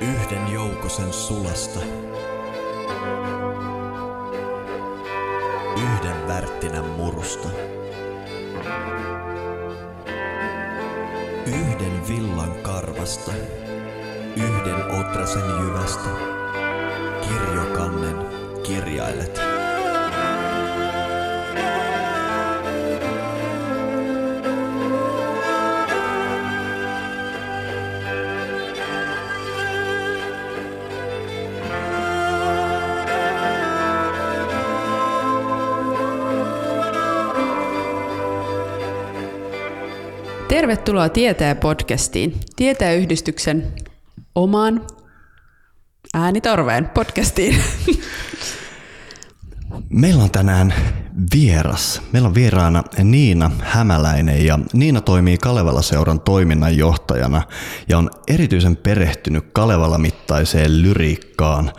Yhden joukosen sulasta. Yhden värttinän murusta. Yhden villan karvasta. Yhden otrasen jyvästä. Kirjokannen kirjailet. Tervetuloa Tietää podcastiin, Tietäjäyhdistyksen omaan äänitorveen podcastiin. Meillä on tänään vieras. Meillä on vieraana Niina Hämäläinen ja Niina toimii Kalevala-seuran toiminnanjohtajana ja on erityisen perehtynyt Kalevala-mittaiseen lyriikkaan,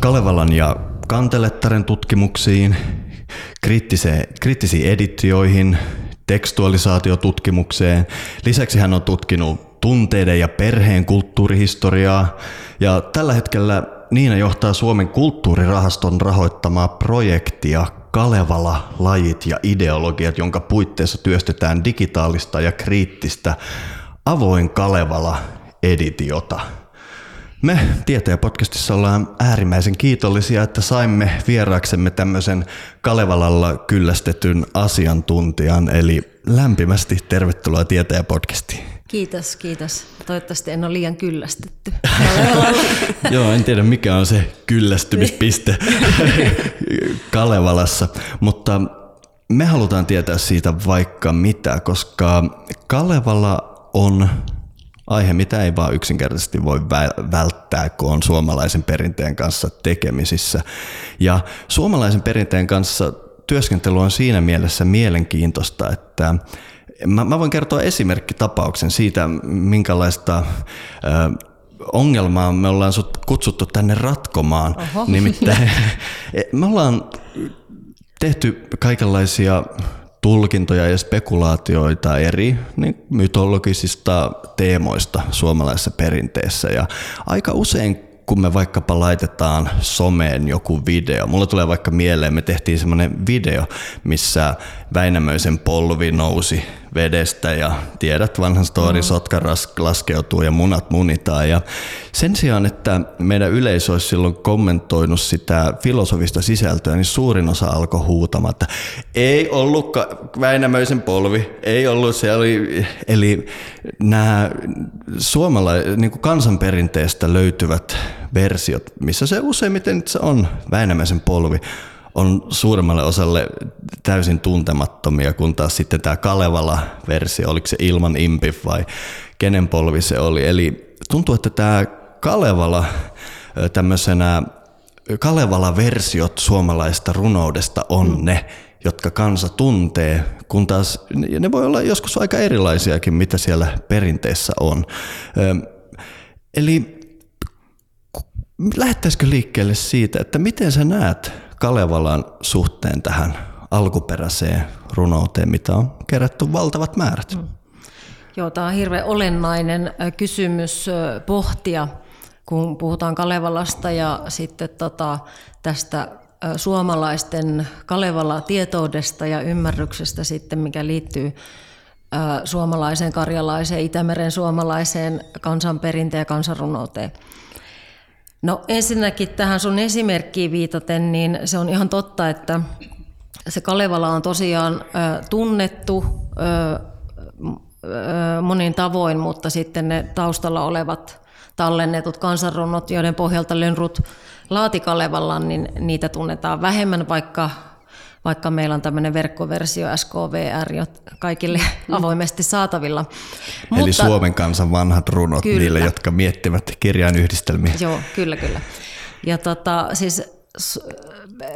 Kalevalan ja Kantelettaren tutkimuksiin, kriittisiin editioihin, tekstualisaatiotutkimukseen. Lisäksi hän on tutkinut tunteiden ja perheen kulttuurihistoriaa ja tällä hetkellä Niina johtaa Suomen kulttuurirahaston rahoittamaa projektia Kalevala, lajit ja ideologiat, jonka puitteissa työstetään digitaalista ja kriittistä avoin Kalevala-editiota. Me Tieteen-podcastissa ollaan äärimmäisen kiitollisia, että saimme vieraaksemme tämmöisen Kalevalalla kyllästetyn asiantuntijan, eli lämpimästi tervetuloa Tieteen-podcastiin. Kiitos, kiitos. Toivottavasti en ole liian kyllästetty. Joo, en tiedä mikä on se kyllästymispiste Kalevalassa, mutta me halutaan tietää siitä vaikka mitä, koska Kalevala on aihe, mitä ei vaan yksinkertaisesti voi välttää, kun on suomalaisen perinteen kanssa tekemisissä. Ja suomalaisen perinteen kanssa työskentely on siinä mielessä mielenkiintoista, että mä, mä voin kertoa esimerkkitapauksen siitä, minkälaista ö, ongelmaa me ollaan sut kutsuttu tänne ratkomaan. Oho. Nimittäin me ollaan tehty kaikenlaisia tulkintoja ja spekulaatioita eri niin mytologisista teemoista suomalaisessa perinteessä. Ja aika usein kun me vaikkapa laitetaan someen joku video. Mulla tulee vaikka mieleen, me tehtiin semmoinen video, missä Väinämöisen polvi nousi vedestä ja tiedät vanhan story, mm. sotka laskeutuu ja munat munitaan. Ja sen sijaan, että meidän yleisö olisi silloin kommentoinut sitä filosofista sisältöä, niin suurin osa alkoi huutamaan, että ei ollut Väinämöisen polvi, ei ollut se. Oli, eli nämä suomalaiset niin kansanperinteestä löytyvät versiot, missä se useimmiten se on Väinämöisen polvi, on suuremmalle osalle täysin tuntemattomia, kun taas sitten tämä Kalevala-versio, oliko se ilman impif vai kenen polvi se oli. Eli tuntuu, että tämä Kalevala tämmöisenä Kalevala-versiot suomalaista runoudesta on mm. ne, jotka kansa tuntee, kun taas ne voi olla joskus aika erilaisiakin, mitä siellä perinteessä on. Eli lähettäisikö liikkeelle siitä, että miten sä näet Kalevalan suhteen tähän alkuperäiseen runouteen, mitä on kerätty valtavat määrät? Mm. Joo, tämä on hirveän olennainen kysymys pohtia, kun puhutaan Kalevalasta ja sitten tota, tästä suomalaisten Kalevala-tietoudesta ja ymmärryksestä sitten, mikä liittyy suomalaiseen, karjalaiseen, Itämeren suomalaiseen kansanperinteen ja kansanrunouteen. No ensinnäkin tähän sun esimerkkiin viitaten, niin se on ihan totta, että se Kalevala on tosiaan tunnettu monin tavoin, mutta sitten ne taustalla olevat tallennetut kansanrunnot, joiden pohjalta Lönnrut laati Kalevallan, niin niitä tunnetaan vähemmän, vaikka vaikka meillä on tämmöinen verkkoversio SKVR jo kaikille mm. avoimesti saatavilla. Eli Mutta, Suomen kansan vanhat runot kyllä. niille, jotka miettivät kirjainyhdistelmiä. Joo, kyllä, kyllä. Ja tota, siis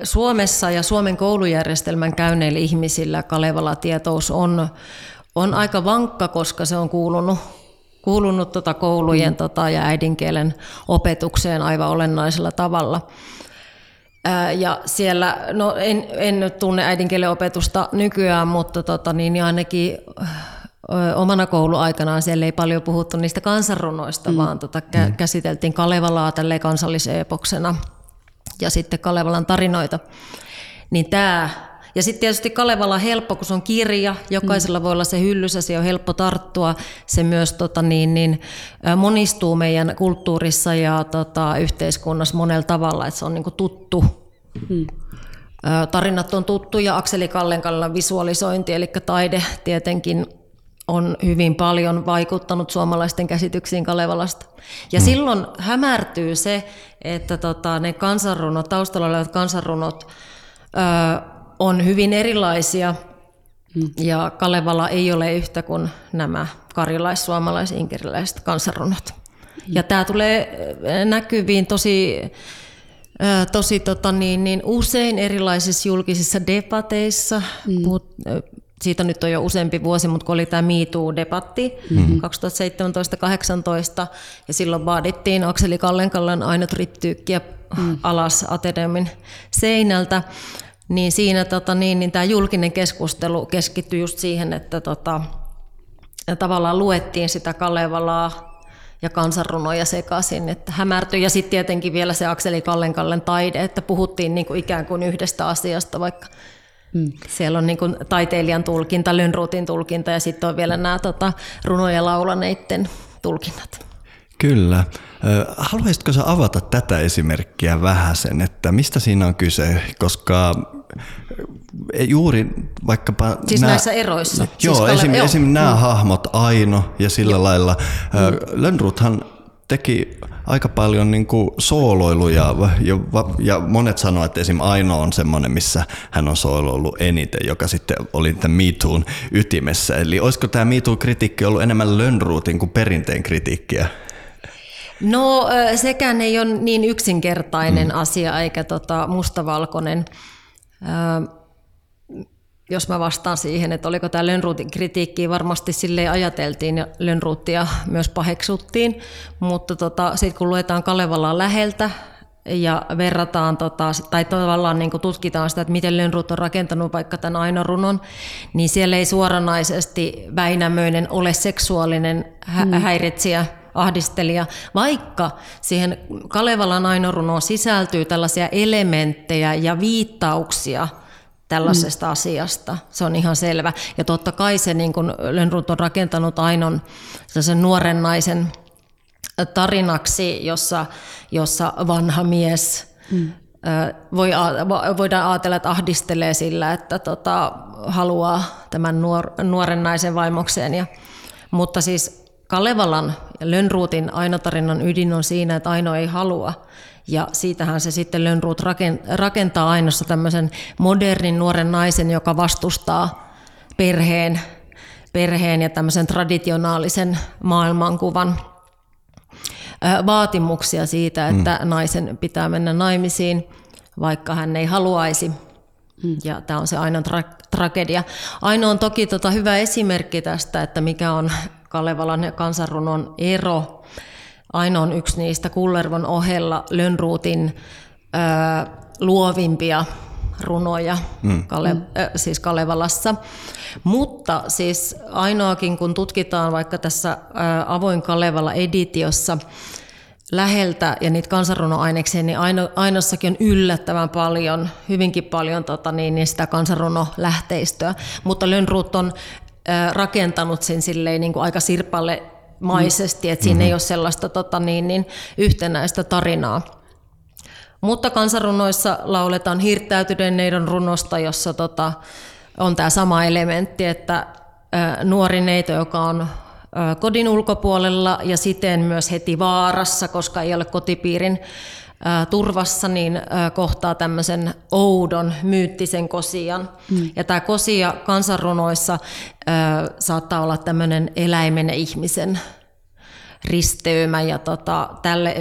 Suomessa ja Suomen koulujärjestelmän käyneillä ihmisillä Kalevala-tietous on, on aika vankka, koska se on kuulunut kuulunut tota koulujen mm. tota ja äidinkielen opetukseen aivan olennaisella tavalla. Ja siellä, no en, en nyt tunne äidinkielen opetusta nykyään, mutta tota, niin, niin ainakin omana kouluaikanaan siellä ei paljon puhuttu niistä kansanrunoista, mm. vaan tota, kä- mm. käsiteltiin Kalevalaa tälle kansalliseepoksena ja sitten Kalevalan tarinoita. Niin tämä ja sitten tietysti Kalevala on helppo, kun se on kirja, jokaisella mm. voi olla se hyllysä, se on helppo tarttua. Se myös tota, niin, niin, monistuu meidän kulttuurissa ja tota, yhteiskunnassa monella tavalla, että se on niin kuin tuttu. Mm. Tarinat on tuttu ja Akseli Kallenkallan visualisointi, eli taide tietenkin on hyvin paljon vaikuttanut suomalaisten käsityksiin Kalevalasta. Ja mm. silloin hämärtyy se, että tota, ne kansanrunot, taustalla olevat kansanrunot, ö, on hyvin erilaisia mm. ja Kalevala ei ole yhtä kuin nämä karilais suomalais inkeriläiset kansanrunot. Mm. Ja tämä tulee näkyviin tosi, tosi tota niin, niin usein erilaisissa julkisissa debateissa. Mm. Puhut, siitä nyt on jo useampi vuosi, mutta kun oli tämä MeToo-debatti mm-hmm. 2017-2018, ja silloin vaadittiin Akseli Kallenkallan ainut rittyykkiä mm. alas Atedemin seinältä, niin siinä tota, niin, niin tämä julkinen keskustelu keskittyi just siihen, että tota, tavallaan luettiin sitä Kalevalaa ja kansanrunoja sekaisin, että hämärtyi. Ja sitten tietenkin vielä se Akseli Kallenkallen taide, että puhuttiin niin kuin ikään kuin yhdestä asiasta, vaikka Hmm. Siellä on niin kuin taiteilijan tulkinta, Lönnruutin tulkinta ja sitten on vielä nämä tota, runoja laulaneiden tulkinnat. Kyllä. Haluaisitko sä avata tätä esimerkkiä vähän sen, että mistä siinä on kyse, koska juuri vaikkapa... Siis nämä, näissä eroissa? Joo, siis esim, esim. nämä mm. hahmot Aino ja sillä joo. lailla. Mm. Lönnruthan teki aika paljon niin kuin sooloiluja ja, ja monet sanoivat, että esim. Aino on semmoinen, missä hän on sooloillut eniten, joka sitten oli tämän MeToon ytimessä. Eli olisiko tämä MeToo-kritiikki ollut enemmän Lönnruutin kuin perinteen kritiikkiä? No sekään ei ole niin yksinkertainen mm. asia eikä tota mustavalkoinen. Jos mä vastaan siihen, että oliko tämä Lönnruutin kritiikki, varmasti sille ajateltiin ja Lönnruuttia myös paheksuttiin, mutta tota, sitten kun luetaan Kalevalaa läheltä, ja verrataan tota, tai tavallaan niin tutkitaan sitä, että miten Lönnruut on rakentanut vaikka tämän Aino runon, niin siellä ei suoranaisesti Väinämöinen ole seksuaalinen hä- mm. häiritsijä, ahdistelija, vaikka siihen Kalevalan ainorunoon sisältyy tällaisia elementtejä ja viittauksia tällaisesta mm. asiasta. Se on ihan selvä. Ja totta kai se, niin kun Lönnrut on rakentanut Ainon sen nuoren naisen tarinaksi, jossa, jossa vanha mies mm. voi, voidaan ajatella, että ahdistelee sillä, että tota, haluaa tämän nuor, nuoren naisen vaimokseen. Ja, mutta siis Kalevalan ja Lönnruutin Aino-tarinan ydin on siinä, että Aino ei halua. Ja siitähän se sitten Lönnruut rakentaa Ainossa tämmöisen modernin nuoren naisen, joka vastustaa perheen, perheen ja tämmöisen traditionaalisen maailmankuvan vaatimuksia siitä, että mm. naisen pitää mennä naimisiin, vaikka hän ei haluaisi. Mm. Ja tämä on se Ainon tra- tragedia. Aino on toki tota hyvä esimerkki tästä, että mikä on Kalevalan ja kansanrunon ero. Aino on yksi niistä Kullervon ohella Lönnruutin ö, luovimpia runoja mm. Kale, ö, siis Kalevalassa. Mutta siis ainoakin, kun tutkitaan vaikka tässä ö, avoin Kalevala-editiossa, läheltä ja niitä kansanrunoaineksia, niin aino, ainossakin on yllättävän paljon, hyvinkin paljon tota, niin, niin sitä kansanrunolähteistöä. Mutta Lönnruut on rakentanut sen silleen niin kuin aika sirpalle maisesti, että siinä mm-hmm. ei ole sellaista tota, niin, niin, yhtenäistä tarinaa. Mutta kansanrunoissa lauletaan hirttäytyneen neidon runosta, jossa tota, on tämä sama elementti, että ä, nuori neito, joka on ä, kodin ulkopuolella ja siten myös heti vaarassa, koska ei ole kotipiirin turvassa, niin kohtaa tämmöisen oudon, myyttisen kosian. Mm. Ja tämä kosia kansanrunoissa saattaa olla tämmöinen eläimen ja ihmisen risteymä ja tota, tälle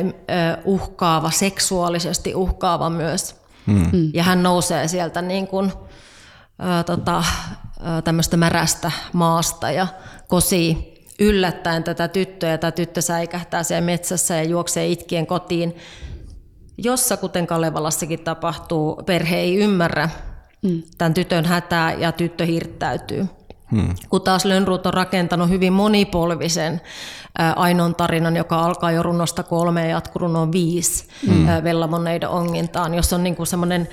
uhkaava, seksuaalisesti uhkaava myös. Mm. mm. Ja hän nousee sieltä niin kuin, tota, tämmöistä märästä maasta ja kosii yllättäen tätä tyttöä ja tämä tyttö säikähtää siellä metsässä ja juoksee itkien kotiin jossa, kuten Kalevalassakin tapahtuu, perhe ei ymmärrä mm. tämän tytön hätää ja tyttö hirttäytyy. Hmm. Kun taas Lönnruut on rakentanut hyvin monipolvisen Ainon tarinan, joka alkaa jo runosta kolme ja jatkuu runoon viisi hmm. Vellamoneiden ongintaan, jossa on niin semmoinen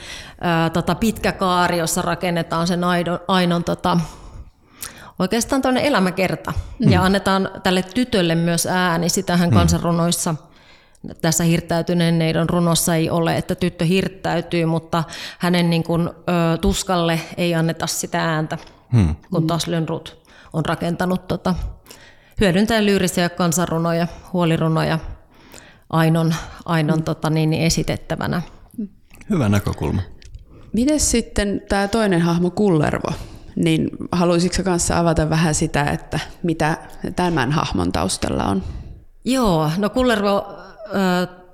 tota, pitkä kaari, jossa rakennetaan sen Ainon, Ainon tota, oikeastaan toinen elämäkerta. Hmm. Ja annetaan tälle tytölle myös ääni, sitähän hmm. kansanrunoissa tässä hirttäytyneen neidon runossa ei ole, että tyttö hirttäytyy, mutta hänen niin kuin, ö, tuskalle ei anneta sitä ääntä hmm. kun taas Lönnrut on rakentanut tota, hyödyntäen lyyrisiä kansanrunoja, huolirunoja Ainon, Ainon hmm. tota, niin, niin esitettävänä. Hyvä näkökulma. Miten sitten tämä toinen hahmo Kullervo? Niin haluaisitko kanssa avata vähän sitä, että mitä tämän hahmon taustalla on? Joo, no Kullervo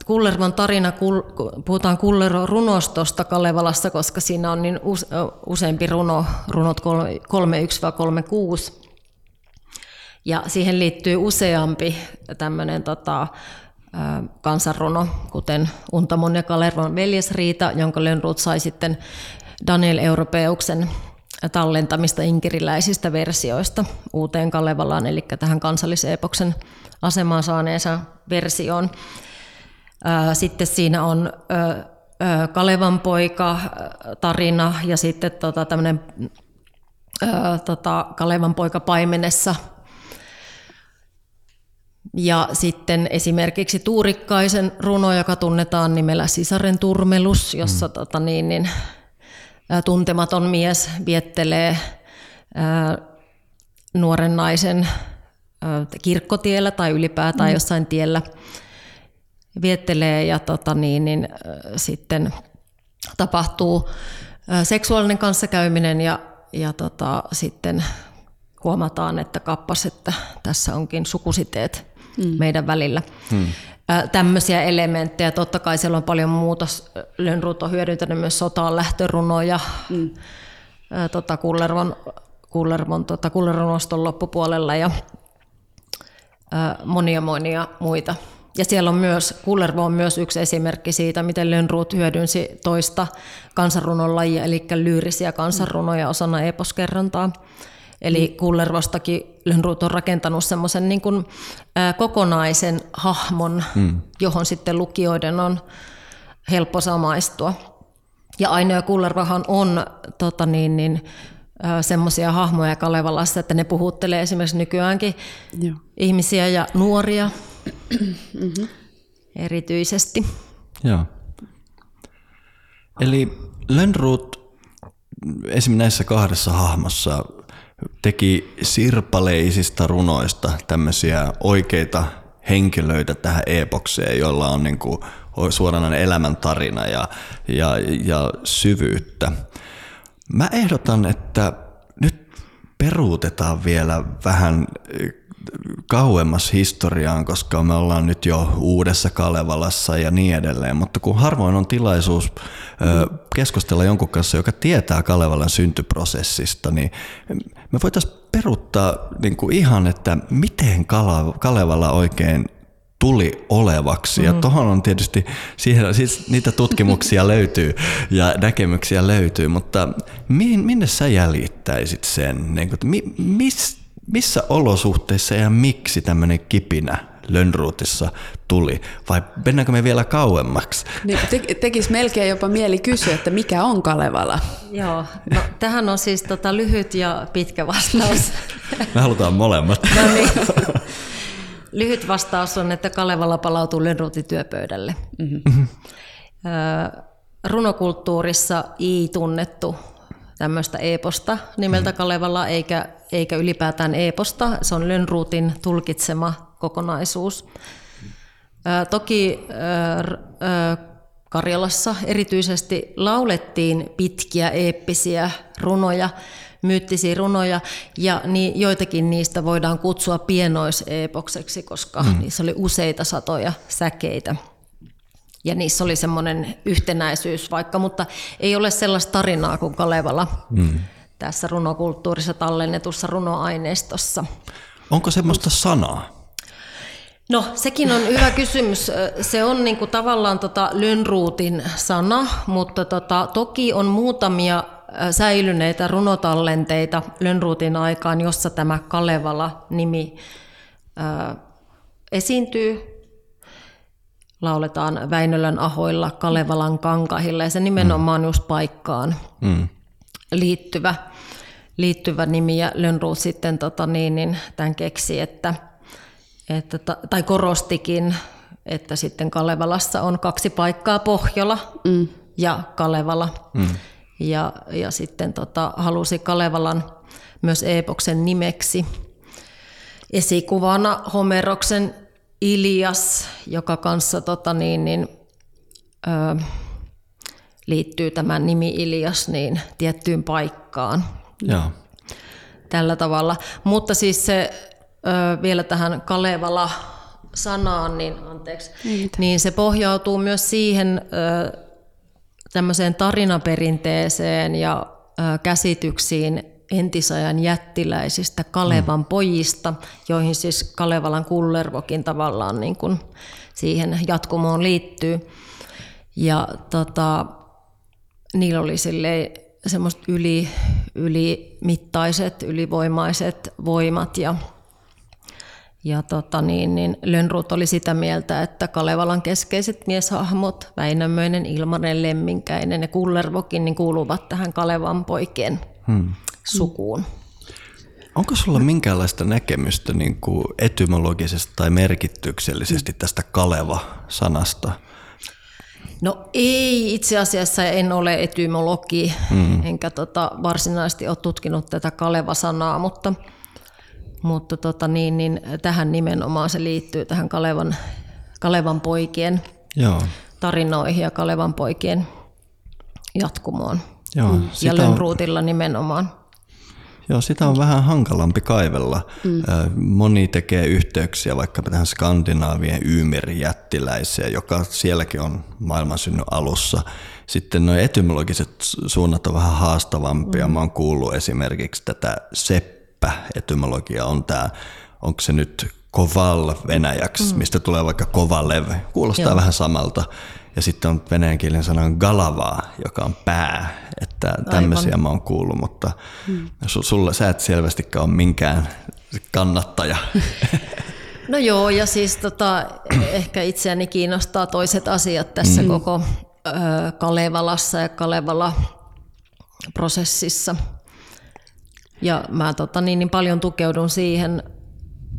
Kullervon tarina, puhutaan Kullervon runostosta Kalevalassa, koska siinä on niin useampi runo, runot 31-36. Ja siihen liittyy useampi tämmöinen tota, kansanruno, kuten Untamon ja Kalervon veljesriita, jonka Lönnruut sai sitten Daniel Europeuksen tallentamista inkeriläisistä versioista uuteen Kalevalaan, eli tähän kansallisepoksen asemaan saaneeseen versioon. Sitten siinä on Kalevan poika tarina ja sitten tota, tämmöinen tota, Kalevan poika paimenessa. Ja sitten esimerkiksi Tuurikkaisen runo, joka tunnetaan nimellä Sisaren turmelus, jossa mm. tota, niin, niin, tuntematon mies viettelee ää, nuoren naisen kirkkotiellä tai ylipäätään mm. jossain tiellä viettelee ja tota niin, niin, sitten tapahtuu seksuaalinen kanssakäyminen ja, ja tota, sitten huomataan, että kappas, että tässä onkin sukusiteet mm. meidän välillä. Mm. Tämmöisiä elementtejä. Totta kai siellä on paljon muuta. Lönnrut on hyödyntänyt myös sotaan lähtörunoja mm. tota, Kullervon, Kullervon, tota, Kullervonoston loppupuolella ja monia monia muita ja siellä on myös, Kullervo on myös yksi esimerkki siitä, miten Lönnruut hyödynsi toista kansanrunon lajia, eli lyyrisiä kansanrunoja osana eposkerrontaa. Eli mm. Kullervostakin Lönnruut on rakentanut semmoisen niin kuin, ä, kokonaisen hahmon, mm. johon sitten lukijoiden on helppo samaistua. Ja Aino ja Kullervahan on tota niin, niin, semmoisia hahmoja Kalevalassa, että ne puhuttelee esimerkiksi nykyäänkin Joo. ihmisiä ja nuoria mm-hmm. erityisesti. Joo. Eli Lönnruut esimerkiksi näissä kahdessa hahmossa teki sirpaleisista runoista tämmöisiä oikeita henkilöitä tähän epokseen, joilla on niin kuin suoranainen elämäntarina ja, ja, ja syvyyttä. Mä ehdotan, että nyt peruutetaan vielä vähän kauemmas historiaan, koska me ollaan nyt jo uudessa Kalevalassa ja niin edelleen, mutta kun harvoin on tilaisuus keskustella jonkun kanssa, joka tietää Kalevalan syntyprosessista, niin me voitaisiin peruttaa niin kuin ihan, että miten Kalevala oikein tuli olevaksi. Ja mm. tuohon on tietysti, siihen, siis niitä tutkimuksia löytyy ja näkemyksiä löytyy, mutta minne sä jäljittäisit sen? Niin kuin, mis, missä olosuhteissa ja miksi tämmöinen kipinä Lönnruutissa tuli, vai mennäänkö me vielä kauemmaksi? Niin, te- tekisi melkein jopa mieli kysyä, että mikä on Kalevala? Joo, no, tähän on siis tota lyhyt ja pitkä vastaus. Me halutaan molemmat. no niin. Lyhyt vastaus on, että Kalevala palautuu Lönnruutin työpöydälle. Mm-hmm. Runokulttuurissa ei tunnettu tämmöistä eposta nimeltä mm. Kalevala, eikä, eikä ylipäätään eposta. Se on Lönnruutin tulkitsema kokonaisuus. Toki Karjalassa erityisesti laulettiin pitkiä eeppisiä runoja, myyttisiä runoja, ja niin, joitakin niistä voidaan kutsua pienoiseepokseksi, koska mm. niissä oli useita satoja säkeitä ja niissä oli semmoinen yhtenäisyys vaikka, mutta ei ole sellaista tarinaa kuin Kalevala mm. tässä runokulttuurissa tallennetussa runoaineistossa. Onko semmoista sanaa? No sekin on hyvä kysymys. Se on niinku tavallaan tota Lönnruutin sana, mutta tota, toki on muutamia säilyneitä runotallenteita Lönnruutin aikaan, jossa tämä Kalevala-nimi esiintyy. Lauletaan Väinölän ahoilla, Kalevalan kankahilla ja se nimenomaan mm. just paikkaan mm. liittyvä, liittyvä nimi. Ja Lönnruut sitten tota niin, niin tämän keksi, että, että, tai korostikin, että sitten Kalevalassa on kaksi paikkaa, Pohjola mm. ja Kalevala. Mm. Ja, ja sitten tota, halusi Kalevalan myös Eepoksen nimeksi. Esikuvana Homeroksen Ilias, joka kanssa tota, niin, niin, ö, liittyy tämän nimi Ilias niin tiettyyn paikkaan. Joo. Tällä tavalla. Mutta siis se ö, vielä tähän Kalevala sanaan, niin, anteeksi, niin se pohjautuu myös siihen ö, tämmöiseen tarinaperinteeseen ja käsityksiin entisajan jättiläisistä Kalevan mm. pojista, joihin siis Kalevalan kullervokin tavallaan niin kuin siihen jatkumoon liittyy. Ja tota, niillä oli semmoiset yli, ylimittaiset, ylivoimaiset voimat ja ja tota niin, niin Lönnruut oli sitä mieltä, että Kalevalan keskeiset mieshahmot, Väinämöinen, Ilmanen, Lemminkäinen ja Kullervokin, niin kuuluvat tähän Kalevan poikien hmm. sukuun. Onko sulla minkäänlaista näkemystä niin kuin etymologisesti tai merkityksellisesti tästä Kaleva-sanasta? No ei, itse asiassa en ole etymologi, mm. enkä tota, varsinaisesti ole tutkinut tätä Kaleva-sanaa, mutta – mutta tota niin, niin tähän nimenomaan se liittyy tähän Kalevan, Kalevan poikien Joo. tarinoihin ja Kalevan poikien jatkumoon. Joo, ja Lönnruutilla nimenomaan. Joo, sitä on vähän hankalampi kaivella. Mm. Moni tekee yhteyksiä vaikka tähän Skandinaavien yymerijättiläiseen, joka sielläkin on maailman synny alussa. Sitten nuo etymologiset suunnat on vähän haastavampia. Mm. Mä oon kuullut esimerkiksi tätä Sepp etymologia on tämä, onko se nyt koval venäjäksi, mm. mistä tulee vaikka kovalev, kuulostaa Joo. vähän samalta. Ja sitten on venäjän kielen sanan galavaa, joka on pää, että tämmöisiä Aivan. mä oon kuullut, mutta mm. sulle sä et selvästikään ole minkään kannattaja. No joo, ja siis tota, ehkä itseäni kiinnostaa toiset asiat tässä mm. koko ö, Kalevalassa ja Kalevala-prosessissa. Ja mä tota, niin, niin paljon tukeudun siihen,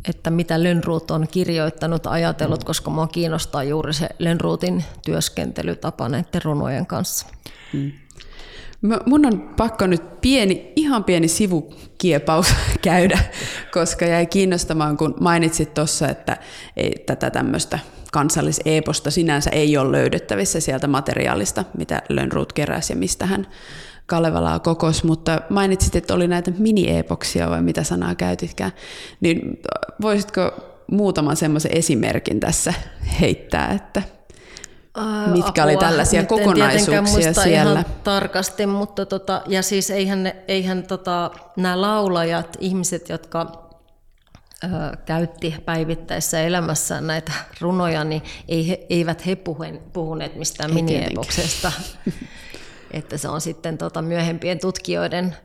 että mitä Lönnruut on kirjoittanut, ajatellut, koska mua kiinnostaa juuri se Lönnruutin työskentelytapa näiden runojen kanssa. Mm. Mun on pakko nyt pieni, ihan pieni sivukiepaus käydä, koska jäi kiinnostamaan, kun mainitsit tuossa, että ei, tätä tämmöistä kansalliseeposta sinänsä ei ole löydettävissä sieltä materiaalista, mitä Lönnruut keräsi ja mistä hän Kalevalaa kokos, mutta mainitsit, että oli näitä mini-epoksia vai mitä sanaa käytitkään, niin voisitko muutaman semmoisen esimerkin tässä heittää, että mitkä Apua, oli tällaisia kokonaisuuksia siellä? Ihan tarkasti, mutta tota, ja siis eihän, eihän tota, nämä laulajat, ihmiset, jotka ö, käytti päivittäisessä elämässään näitä runoja, niin ei he, eivät he puhuneet mistään mini-epoksesta. että se on sitten tota myöhempien tutkijoiden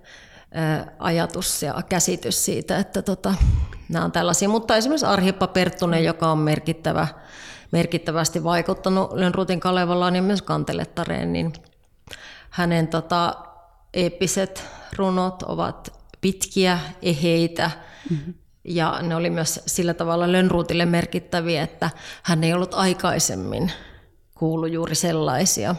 ajatus ja käsitys siitä, että tota, nämä on tällaisia. Mutta esimerkiksi Arhippa Perttunen, joka on merkittävä, merkittävästi vaikuttanut Lönnruutin Kalevalaan ja myös Kantelettareen, niin hänen tota, eeppiset runot ovat pitkiä, eheitä, mm-hmm. ja ne oli myös sillä tavalla Lönnruutille merkittäviä, että hän ei ollut aikaisemmin kuullut juuri sellaisia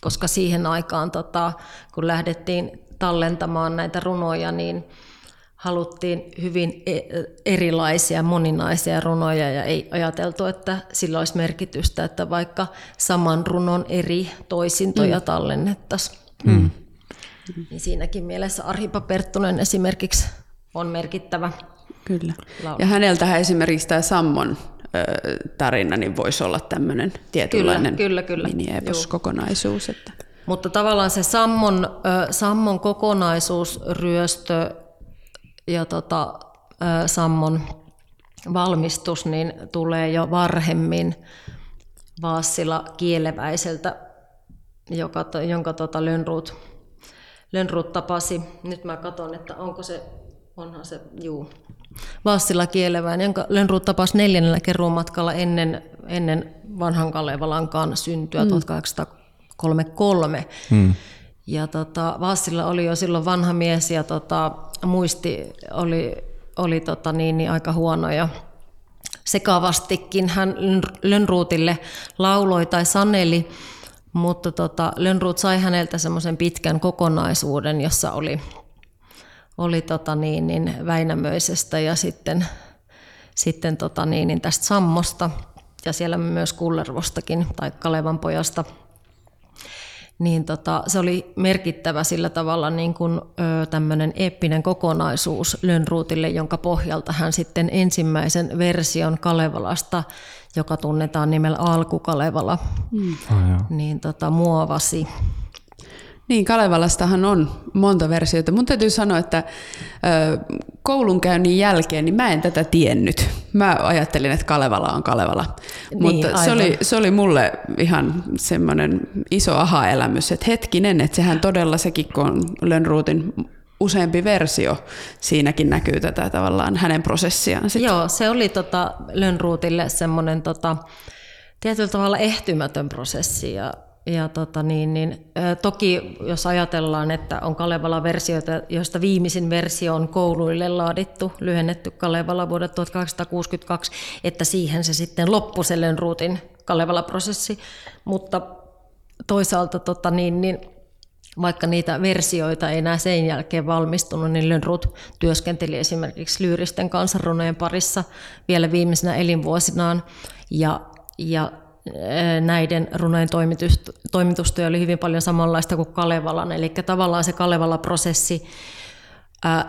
koska siihen aikaan, tota, kun lähdettiin tallentamaan näitä runoja, niin haluttiin hyvin e, erilaisia, moninaisia runoja ja ei ajateltu, että sillä olisi merkitystä, että vaikka saman runon eri toisintoja mm. tallennettaisiin. Mm. Niin siinäkin mielessä Arhipa Perttunen esimerkiksi on merkittävä. Kyllä. Ja häneltähän esimerkiksi tämä Sammon tarina, niin voisi olla tämmöinen tietynlainen kyllä, kyllä, kyllä. mini Että. Mutta tavallaan se Sammon, Sammon kokonaisuus, ryöstö ja tota, Sammon valmistus niin tulee jo varhemmin Vaassila kieleväiseltä, joka, jonka tota Lönnruut Lönnrut tapasi, nyt mä katson, että onko se, onhan se, juu, Vassila Kielevään, jonka Lönnrut tapasi neljännellä keruumatkalla ennen, ennen vanhan Kalevalankaan syntyä mm. 1833. Mm. Ja tota, Vassilla oli jo silloin vanha mies ja tota, muisti oli, oli tota niin, niin aika huono ja sekavastikin hän Lönnruutille lauloi tai saneli, mutta tota, Lönnruut sai häneltä semmoisen pitkän kokonaisuuden, jossa oli, oli tota niin, niin Väinämöisestä ja sitten, sitten tota niin, niin tästä Sammosta ja siellä myös Kullervostakin tai Kalevan pojasta – niin tota, se oli merkittävä sillä tavalla niin kuin, ö, tämmöinen eeppinen kokonaisuus Lönnruutille, jonka pohjalta hän sitten ensimmäisen version Kalevalasta, joka tunnetaan nimellä Alku-Kalevala, mm. oh, niin tota, muovasi. Niin, Kalevalastahan on monta versiota. Mun täytyy sanoa, että ö, koulunkäynnin jälkeen niin mä en tätä tiennyt. Mä ajattelin, että Kalevala on Kalevala. Niin, Mutta se oli, se oli mulle ihan semmoinen iso aha-elämys, että hetkinen, että sehän todella sekin, kun on Lönnruutin useampi versio, siinäkin näkyy tätä tavallaan hänen prosessiaan. Sit. Joo, se oli tota Lönnruutille semmoinen tota, tietyllä tavalla ehtymätön prosessi ja ja tota niin, niin, toki jos ajatellaan, että on Kalevala-versioita, joista viimeisin versio on kouluille laadittu, lyhennetty Kalevala vuodet 1862, että siihen se sitten loppui se Lönnruutin Kalevala-prosessi, mutta toisaalta tota niin, niin, vaikka niitä versioita ei enää sen jälkeen valmistunut, niin Lönnrut työskenteli esimerkiksi lyyristen kansanrunojen parissa vielä viimeisenä elinvuosinaan. Ja, ja näiden runojen toimitustyö oli hyvin paljon samanlaista kuin Kalevalan. Eli tavallaan se Kalevala-prosessi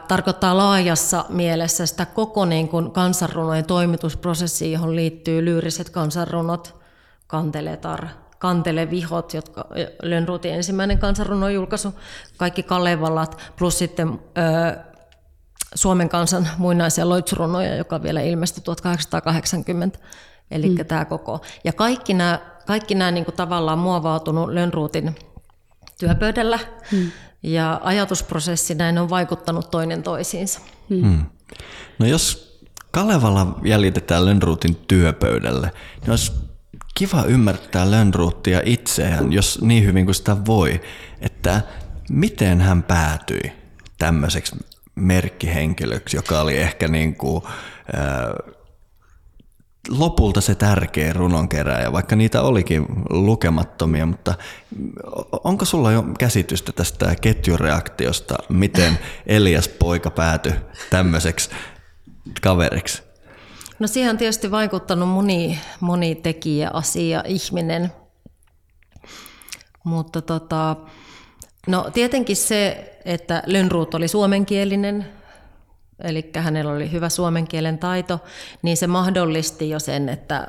tarkoittaa laajassa mielessä sitä koko niin kuin kansanrunojen toimitusprosessi, johon liittyy lyyriset kansanrunot, kanteletar, kantelevihot, jotka Lönnruutin ensimmäinen kansanrunon julkaisu, kaikki Kalevalat, plus sitten Suomen kansan muinaisia loitsurunoja, joka vielä ilmestyi 1880 Eli mm. tämä koko. Ja kaikki nämä, kaikki nämä niin kuin tavallaan muovautunut Lönnruutin työpöydällä. Mm. Ja ajatusprosessi näin on vaikuttanut toinen toisiinsa. Mm. Mm. No jos Kalevala jäljitetään Lönnruutin työpöydälle, niin olisi kiva ymmärtää Lönnruuttia itseään, jos niin hyvin kuin sitä voi, että miten hän päätyi tämmöiseksi merkkihenkilöksi, joka oli ehkä niin kuin, äh, lopulta se tärkeä runonkeräjä, vaikka niitä olikin lukemattomia, mutta onko sulla jo käsitystä tästä ketjureaktiosta, miten Elias poika päätyi tämmöiseksi kaveriksi? No siihen on tietysti vaikuttanut moni, moni tekijä, asia, ihminen. Mutta tota, no tietenkin se, että Lönnruut oli suomenkielinen, eli hänellä oli hyvä suomen kielen taito, niin se mahdollisti jo sen, että,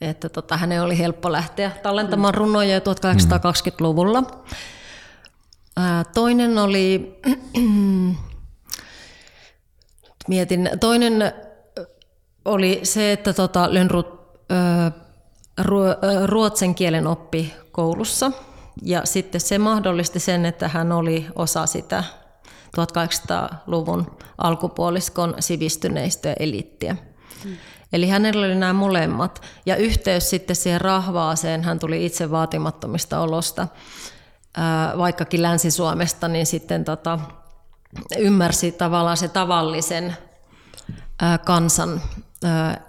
että tota, hänen oli helppo lähteä tallentamaan runoja 1820-luvulla. toinen oli, mietin, toinen oli se, että tota, Lönnrut ruotsen kielen oppi koulussa. Ja sitten se mahdollisti sen, että hän oli osa sitä 1800-luvun alkupuoliskon sivistyneistöä eliittiä. Mm. Eli hänellä oli nämä molemmat. Ja yhteys sitten siihen rahvaaseen, hän tuli itse vaatimattomista olosta, vaikkakin Länsi-Suomesta, niin sitten tota, ymmärsi tavallaan se tavallisen kansan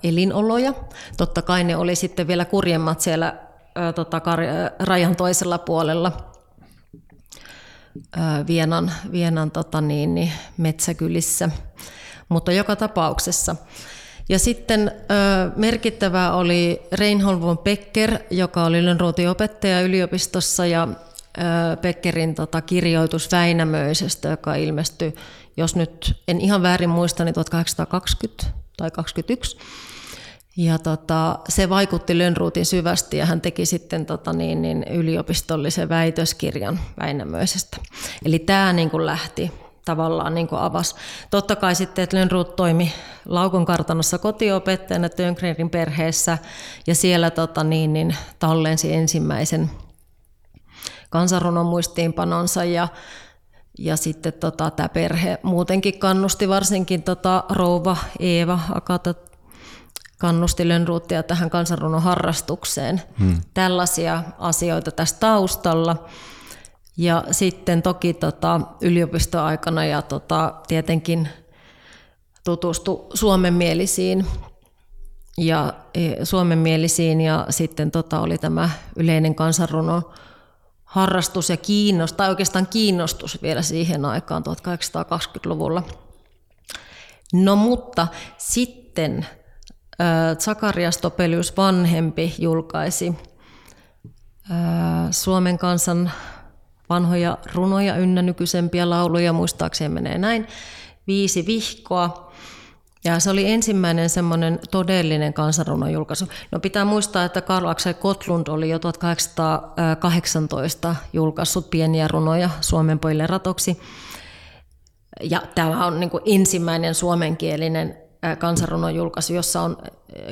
elinoloja. Totta kai ne oli sitten vielä kurjemmat siellä tota, rajan toisella puolella Vienan, Vienan tota niin, niin metsäkylissä, mutta joka tapauksessa. Ja sitten merkittävää oli Reinhold von Becker, joka oli Lönnruutin opettaja yliopistossa ja Beckerin tota, kirjoitus Väinämöisestä, joka ilmestyi, jos nyt en ihan väärin muista, niin 1820 tai 21. Ja tota, se vaikutti Lönnruutin syvästi ja hän teki sitten tota niin, niin yliopistollisen väitöskirjan Väinämöisestä. Eli tämä niin kuin lähti tavallaan niin kuin avasi. Totta kai sitten, että Lönnruut toimi Laukon kartanossa kotiopettajana Tönkrerin perheessä ja siellä tota niin, niin, tallensi ensimmäisen kansanrunon muistiinpanonsa ja ja sitten tota, tämä perhe muutenkin kannusti, varsinkin tota, rouva Eeva Akata kannusti Lönnruuttia tähän kansanrunon harrastukseen. Hmm. Tällaisia asioita tässä taustalla. Ja sitten toki tota, yliopistoaikana ja tota, tietenkin tutustu suomenmielisiin ja e, suomenmielisiin ja sitten tota, oli tämä yleinen kansanruno harrastus ja kiinnostus, tai oikeastaan kiinnostus vielä siihen aikaan 1820-luvulla. No mutta sitten Zakarias Topelius vanhempi julkaisi Suomen kansan vanhoja runoja ynnä nykyisempiä lauluja, muistaakseni menee näin, viisi vihkoa. Ja se oli ensimmäinen semmoinen todellinen kansanrunon julkaisu. No pitää muistaa, että Karl Axel Kotlund oli jo 1818 julkaissut pieniä runoja Suomen pojille ratoksi. Ja tämä on niin ensimmäinen suomenkielinen kansanrunon julkaisu, jossa on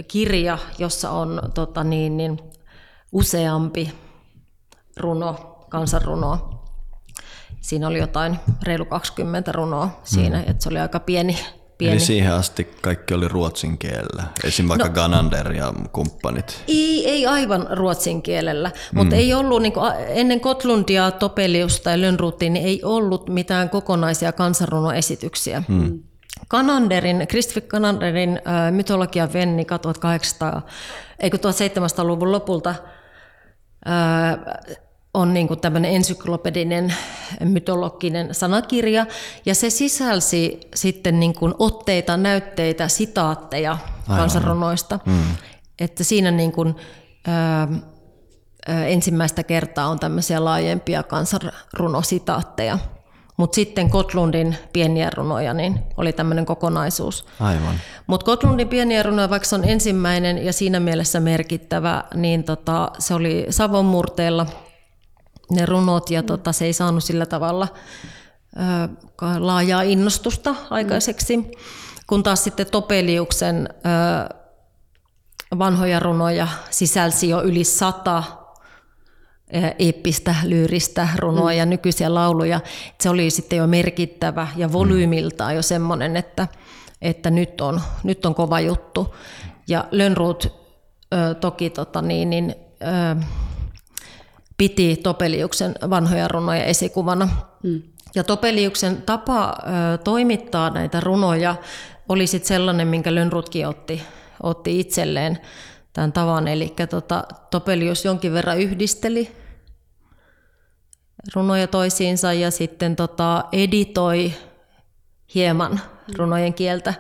kirja, jossa on tota niin, niin, useampi runo, kansanrunoa. Siinä oli jotain reilu 20 runoa siinä, mm. että se oli aika pieni, pieni. Eli siihen asti kaikki oli ruotsin kielellä, esim. vaikka no, Ganander ja kumppanit. Ei, ei aivan ruotsin kielellä, mutta mm. ei ollut, niin kuin, ennen Kotlundia, Topeliusta ja Lönnruuttia, niin ei ollut mitään kokonaisia kansanrunoesityksiä. Mm. Kananderin, Christopher Kananderin mytologia Vennika 1800, eikö 1700-luvun lopulta on niin kuin tämmöinen ensyklopedinen mytologinen sanakirja, ja se sisälsi sitten niin kuin otteita, näytteitä, sitaatteja Aivan. kansanrunoista. Mm. Että siinä niin kuin, äh, ensimmäistä kertaa on tämmöisiä laajempia kansanrunositaatteja. Mutta sitten Kotlundin pieniä runoja niin oli tämmöinen kokonaisuus. Aivan. Mutta Kotlundin pieniä runoja, vaikka se on ensimmäinen ja siinä mielessä merkittävä, niin tota, se oli Savon murteella ne runot ja tota, se ei saanut sillä tavalla ö, laajaa innostusta aikaiseksi. Kun taas sitten Topeliuksen ö, vanhoja runoja sisälsi jo yli sata eeppistä, lyyristä runoa mm. ja nykyisiä lauluja. Se oli sitten jo merkittävä ja volyymiltaan jo semmoinen, että, että nyt, on, nyt on kova juttu. Ja Lönnruut toki tota niin, niin, ö, piti Topeliuksen vanhoja runoja esikuvana. Mm. Ja Topeliuksen tapa ö, toimittaa näitä runoja oli sitten sellainen, minkä Lönnrutkin otti, otti itselleen tämän tavan. Eli tota, Topelius jonkin verran yhdisteli runoja toisiinsa ja sitten tota, editoi hieman runojen kieltä.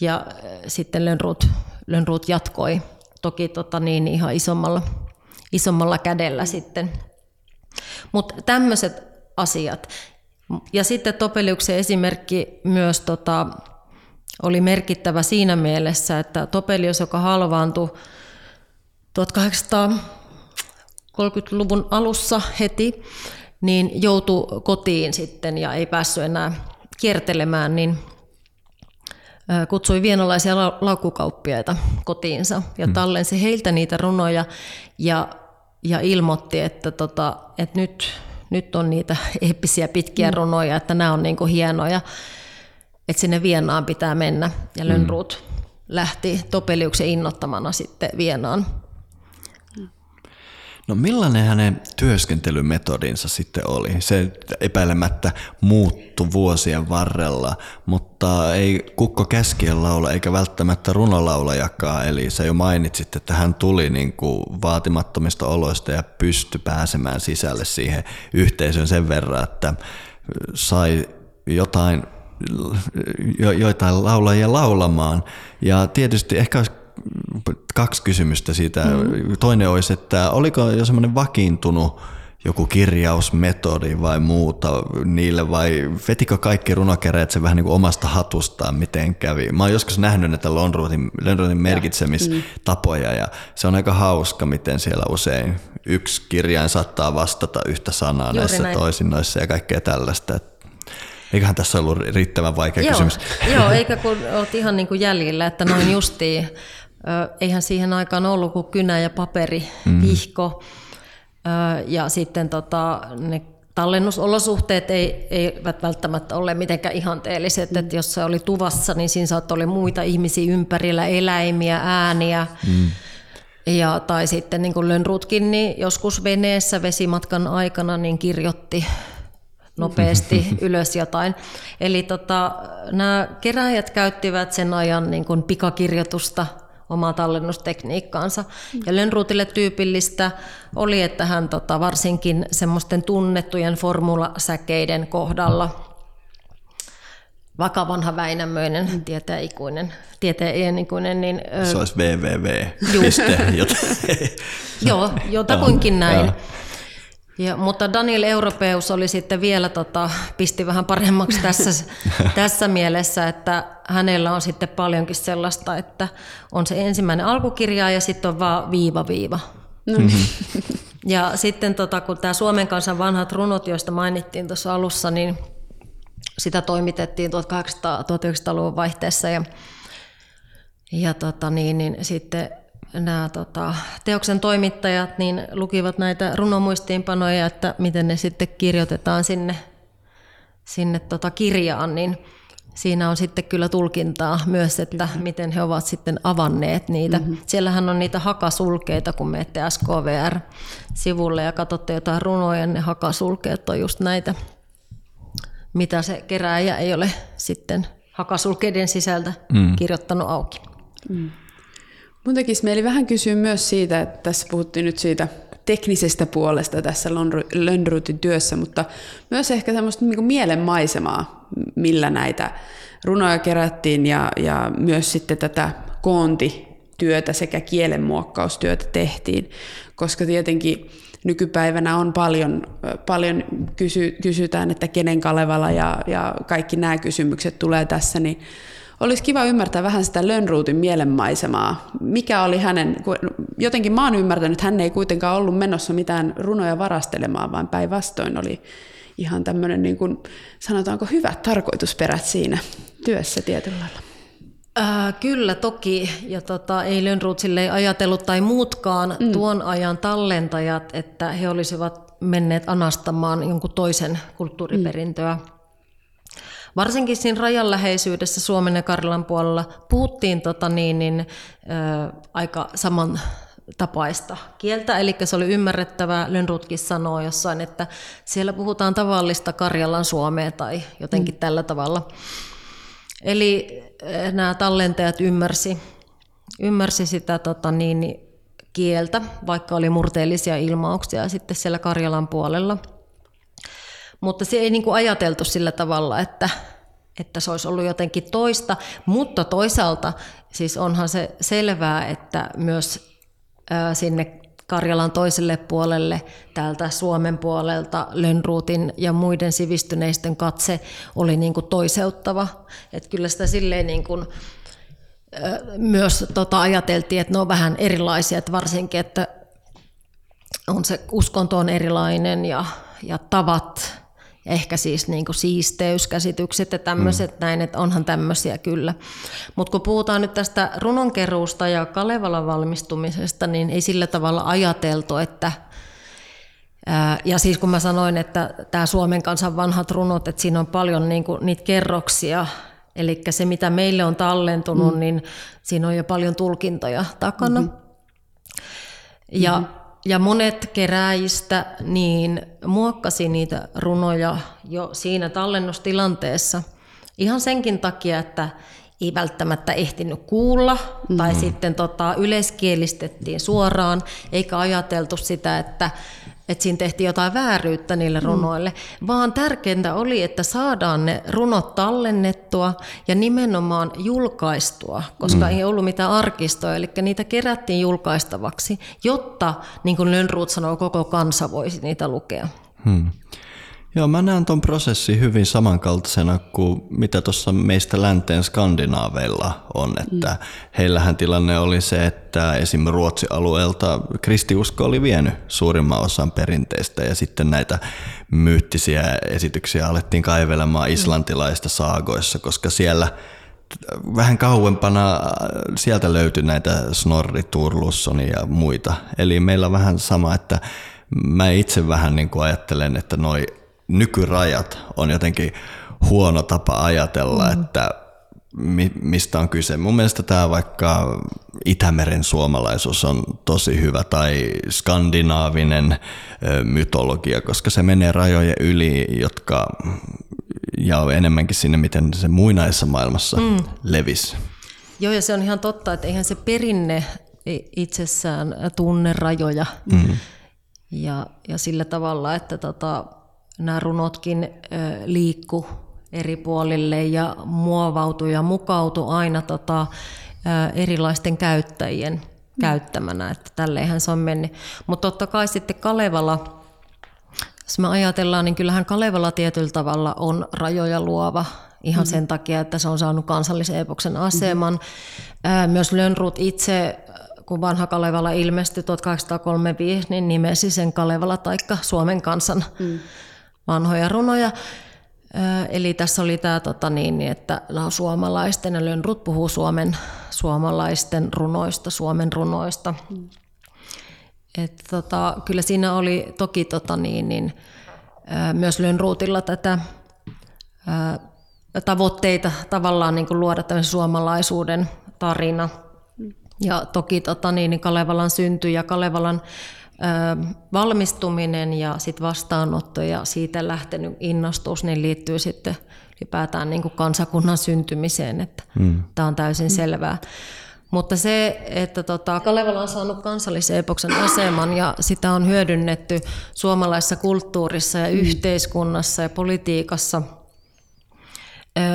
Ja sitten Lönnrut, Lönnrut jatkoi toki tota, niin, ihan isommalla, isommalla kädellä sitten. Mutta tämmöiset asiat. Ja sitten Topeliuksen esimerkki myös tota, oli merkittävä siinä mielessä, että Topelius, joka halvaantui 1830-luvun alussa heti, niin joutui kotiin sitten ja ei päässyt enää kiertelemään, niin kutsui vienalaisia laukkukauppiaita kotiinsa ja hmm. tallensi heiltä niitä runoja ja, ja ilmoitti, että, tota, että nyt, nyt on niitä eeppisiä pitkiä mm. runoja, että nämä on niin hienoja että sinne Vienaan pitää mennä. Ja Lönnruut mm. lähti Topeliuksen innottamana sitten Vienaan. No millainen hänen työskentelymetodinsa sitten oli? Se epäilemättä muuttui vuosien varrella, mutta ei kukko käskien laula eikä välttämättä runolaulajakaan. Eli sä jo mainitsit, että hän tuli niin kuin vaatimattomista oloista ja pystyi pääsemään sisälle siihen yhteisön sen verran, että sai jotain jo, joitain laulajia laulamaan. Ja tietysti ehkä olisi kaksi kysymystä siitä. Mm. Toinen olisi, että oliko jo semmoinen vakiintunut joku kirjausmetodi vai muuta niille vai vetikö kaikki runokereet se vähän niin kuin omasta hatustaan, miten kävi? Mä oon joskus nähnyt näitä Lonruutin, Lonruutin merkitsemistapoja ja se on aika hauska, miten siellä usein yksi kirjain saattaa vastata yhtä sanaa Juuri näissä näin. toisinnoissa ja kaikkea tällaista. Eiköhän tässä ollut riittävän vaikea Joo. kysymys. Joo, eikä kun olet ihan niin kuin jäljillä, että noin justiin, eihän siihen aikaan ollut kuin kynä ja paperi, mm. vihko, ja sitten tota, ne tallennusolosuhteet ei, eivät välttämättä ole mitenkään ihanteelliset. Mm. Että jos se oli tuvassa, niin siinä saattoi olla muita ihmisiä ympärillä, eläimiä, ääniä. Mm. Ja, tai sitten niin kuin Lönnrutkin, niin joskus veneessä vesimatkan aikana niin kirjoitti nopeasti ylös jotain. Eli tota, nämä keräjät käyttivät sen ajan niin kuin pikakirjoitusta omaa tallennustekniikkaansa. Ja Lönnruutille tyypillistä oli, että hän tota, varsinkin semmoisten tunnettujen formulasäkeiden kohdalla vakavanha Väinämöinen, mm. tieteen ikuinen, tieteen ikuinen, niin... Se olisi www. Joo, jotakuinkin näin. Ja, mutta Daniel Europeus oli sitten vielä, tota, pisti vähän paremmaksi tässä, tässä mielessä, että hänellä on sitten paljonkin sellaista, että on se ensimmäinen alkukirja ja sitten on vaan viiva-viiva. No. Mm-hmm. Ja sitten tota, kun tämä Suomen kansan vanhat runot, joista mainittiin tuossa alussa, niin sitä toimitettiin 1800-1900-luvun vaihteessa ja, ja tota, niin, niin sitten nämä tota, teoksen toimittajat niin lukivat näitä runomuistiinpanoja, että miten ne sitten kirjoitetaan sinne, sinne tota kirjaan, niin siinä on sitten kyllä tulkintaa myös, että miten he ovat sitten avanneet niitä. Mm-hmm. Siellähän on niitä hakasulkeita, kun menette SKVR-sivulle ja katsotte jotain runoja, ne hakasulkeet on just näitä, mitä se kerääjä ei ole sitten hakasulkeiden sisältä mm. kirjoittanut auki. Mm. Mun tekisi mieli vähän kysyä myös siitä, että tässä puhuttiin nyt siitä teknisestä puolesta tässä Lönnruutin työssä, mutta myös ehkä semmoista niin mielenmaisemaa, millä näitä runoja kerättiin ja, ja myös sitten tätä koontityötä sekä kielenmuokkaustyötä tehtiin, koska tietenkin nykypäivänä on paljon, paljon kysy, kysytään, että kenen Kalevala ja, ja kaikki nämä kysymykset tulee tässä, niin olisi kiva ymmärtää vähän sitä Lönnruutin mielenmaisemaa. Mikä oli hänen, jotenkin mä oon ymmärtänyt, että hän ei kuitenkaan ollut menossa mitään runoja varastelemaan, vaan päinvastoin oli ihan tämmöinen, niin kuin, sanotaanko, hyvät tarkoitusperät siinä työssä tietyllä lailla. Äh, kyllä toki, ja tota, ei Lönnruut ajatellut tai muutkaan mm. tuon ajan tallentajat, että he olisivat menneet anastamaan jonkun toisen kulttuuriperintöä. Mm. Varsinkin siinä rajan läheisyydessä Suomen ja Karjalan puolella puhuttiin tota niin, niin, ö, aika saman tapaista kieltä, eli se oli ymmärrettävää. Lönnrutkin sanoo jossain, että siellä puhutaan tavallista Karjalan suomea tai jotenkin mm. tällä tavalla. Eli nämä tallentajat ymmärsi, ymmärsi sitä tota niin, kieltä, vaikka oli murteellisia ilmauksia sitten siellä Karjalan puolella – mutta se ei niin kuin ajateltu sillä tavalla, että, että se olisi ollut jotenkin toista, mutta toisaalta siis onhan se selvää, että myös sinne Karjalan toiselle puolelle, täältä Suomen puolelta, Lönnruutin ja muiden sivistyneisten katse oli niin kuin toiseuttava. Että kyllä sitä silleen niin kuin, myös tota ajateltiin, että ne on vähän erilaisia, että varsinkin, että on se uskonto on erilainen ja, ja tavat ehkä siis niin kuin siisteyskäsitykset ja tämmöiset mm. näin, että onhan tämmöisiä kyllä. Mutta kun puhutaan nyt tästä runonkeruusta ja Kalevalan valmistumisesta, niin ei sillä tavalla ajateltu, että ja siis kun mä sanoin, että tämä Suomen kansan vanhat runot, että siinä on paljon niin kuin niitä kerroksia, eli se mitä meille on tallentunut, mm. niin siinä on jo paljon tulkintoja takana. Mm-hmm. Ja mm-hmm ja monet keräjistä niin muokkasi niitä runoja jo siinä tallennustilanteessa ihan senkin takia, että ei välttämättä ehtinyt kuulla, mm-hmm. tai sitten tota, yleiskielistettiin suoraan, eikä ajateltu sitä, että että siinä tehtiin jotain vääryyttä niille mm. runoille, mm. vaan tärkeintä oli, että saadaan ne runot tallennettua ja nimenomaan julkaistua, koska mm. ei ollut mitään arkistoa, eli niitä kerättiin julkaistavaksi, jotta, niin kuin Lönnruut sanoo, koko kansa voisi niitä lukea. Hmm. Joo, mä näen tuon prosessin hyvin samankaltaisena kuin mitä tuossa meistä länteen skandinaaveilla on. Että mm. Heillähän tilanne oli se, että esim. Ruotsin alueelta kristiusko oli vienyt suurimman osan perinteistä ja sitten näitä myyttisiä esityksiä alettiin kaivelemaan mm. islantilaista saagoissa, koska siellä vähän kauempana sieltä löytyi näitä Snorri, Turlussoni ja muita. Eli meillä on vähän sama, että mä itse vähän niin kuin ajattelen, että noi nykyrajat on jotenkin huono tapa ajatella, mm. että mi, mistä on kyse. Mun mielestä tämä vaikka Itämeren suomalaisuus on tosi hyvä tai skandinaavinen mytologia, koska se menee rajojen yli, jotka ja enemmänkin sinne, miten se muinaisessa maailmassa mm. levisi. Joo, ja se on ihan totta, että eihän se perinne itsessään tunne rajoja. Mm. Ja, ja sillä tavalla, että tota, nämä runotkin liikku eri puolille ja muovautu ja mukautu aina tota, erilaisten käyttäjien mm. käyttämänä, että tälleenhän se on mennyt. Mutta totta kai sitten Kalevala, jos me ajatellaan, niin kyllähän Kalevala tietyllä tavalla on rajoja luova ihan mm. sen takia, että se on saanut kansallisen epoksen aseman. Mm. Myös Lönnrut itse, kun vanha Kalevala ilmestyi 1835, niin nimesi sen Kalevala taikka Suomen kansan mm. Vanhoja runoja. Eli tässä oli tämä, tota niin, että suomalaisten, ja Lönnrut puhuu Suomen, suomalaisten runoista, Suomen runoista. Mm. Et tota, kyllä siinä oli toki tota niin, niin, myös Lönnruutilla tätä tavoitteita tavallaan niin kuin luoda suomalaisuuden tarina. Ja toki tota, niin, niin Kalevalan synty ja Kalevalan valmistuminen ja sit vastaanotto ja siitä lähtenyt innostus niin liittyy sitten ylipäätään niin kuin kansakunnan syntymiseen, että mm. tämä on täysin selvää. Mutta se, että tota, Kalevala on saanut kansallisen epoksen aseman ja sitä on hyödynnetty suomalaisessa kulttuurissa ja mm. yhteiskunnassa ja politiikassa –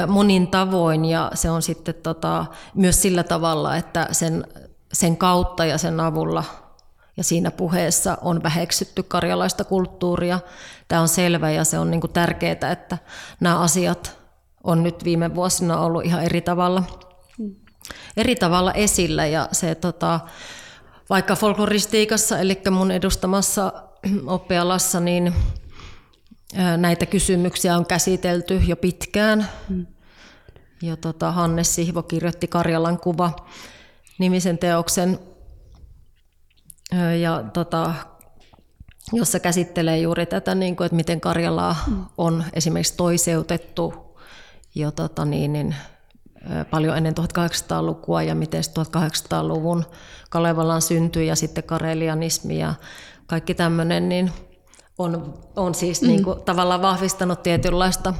monin tavoin ja se on sitten tota, myös sillä tavalla, että sen, sen kautta ja sen avulla ja siinä puheessa on väheksytty karjalaista kulttuuria. Tämä on selvä ja se on niin tärkeää, että nämä asiat on nyt viime vuosina ollut ihan eri tavalla, eri tavalla esillä ja se tota, vaikka folkloristiikassa, eli mun edustamassa oppialassa, niin näitä kysymyksiä on käsitelty jo pitkään. Mm. Ja tota, Hannes Sihvo kirjoitti Karjalan kuva nimisen teoksen, ja tota, jossa käsittelee juuri tätä, niin kuin, että miten Karjalaa mm. on esimerkiksi toiseutettu jo tota, niin, niin, paljon ennen 1800-lukua ja miten 1800-luvun Kalevalan syntyi ja sitten karelianismi ja kaikki tämmöinen, niin on, on siis mm. niin kuin, tavallaan vahvistanut tietynlaista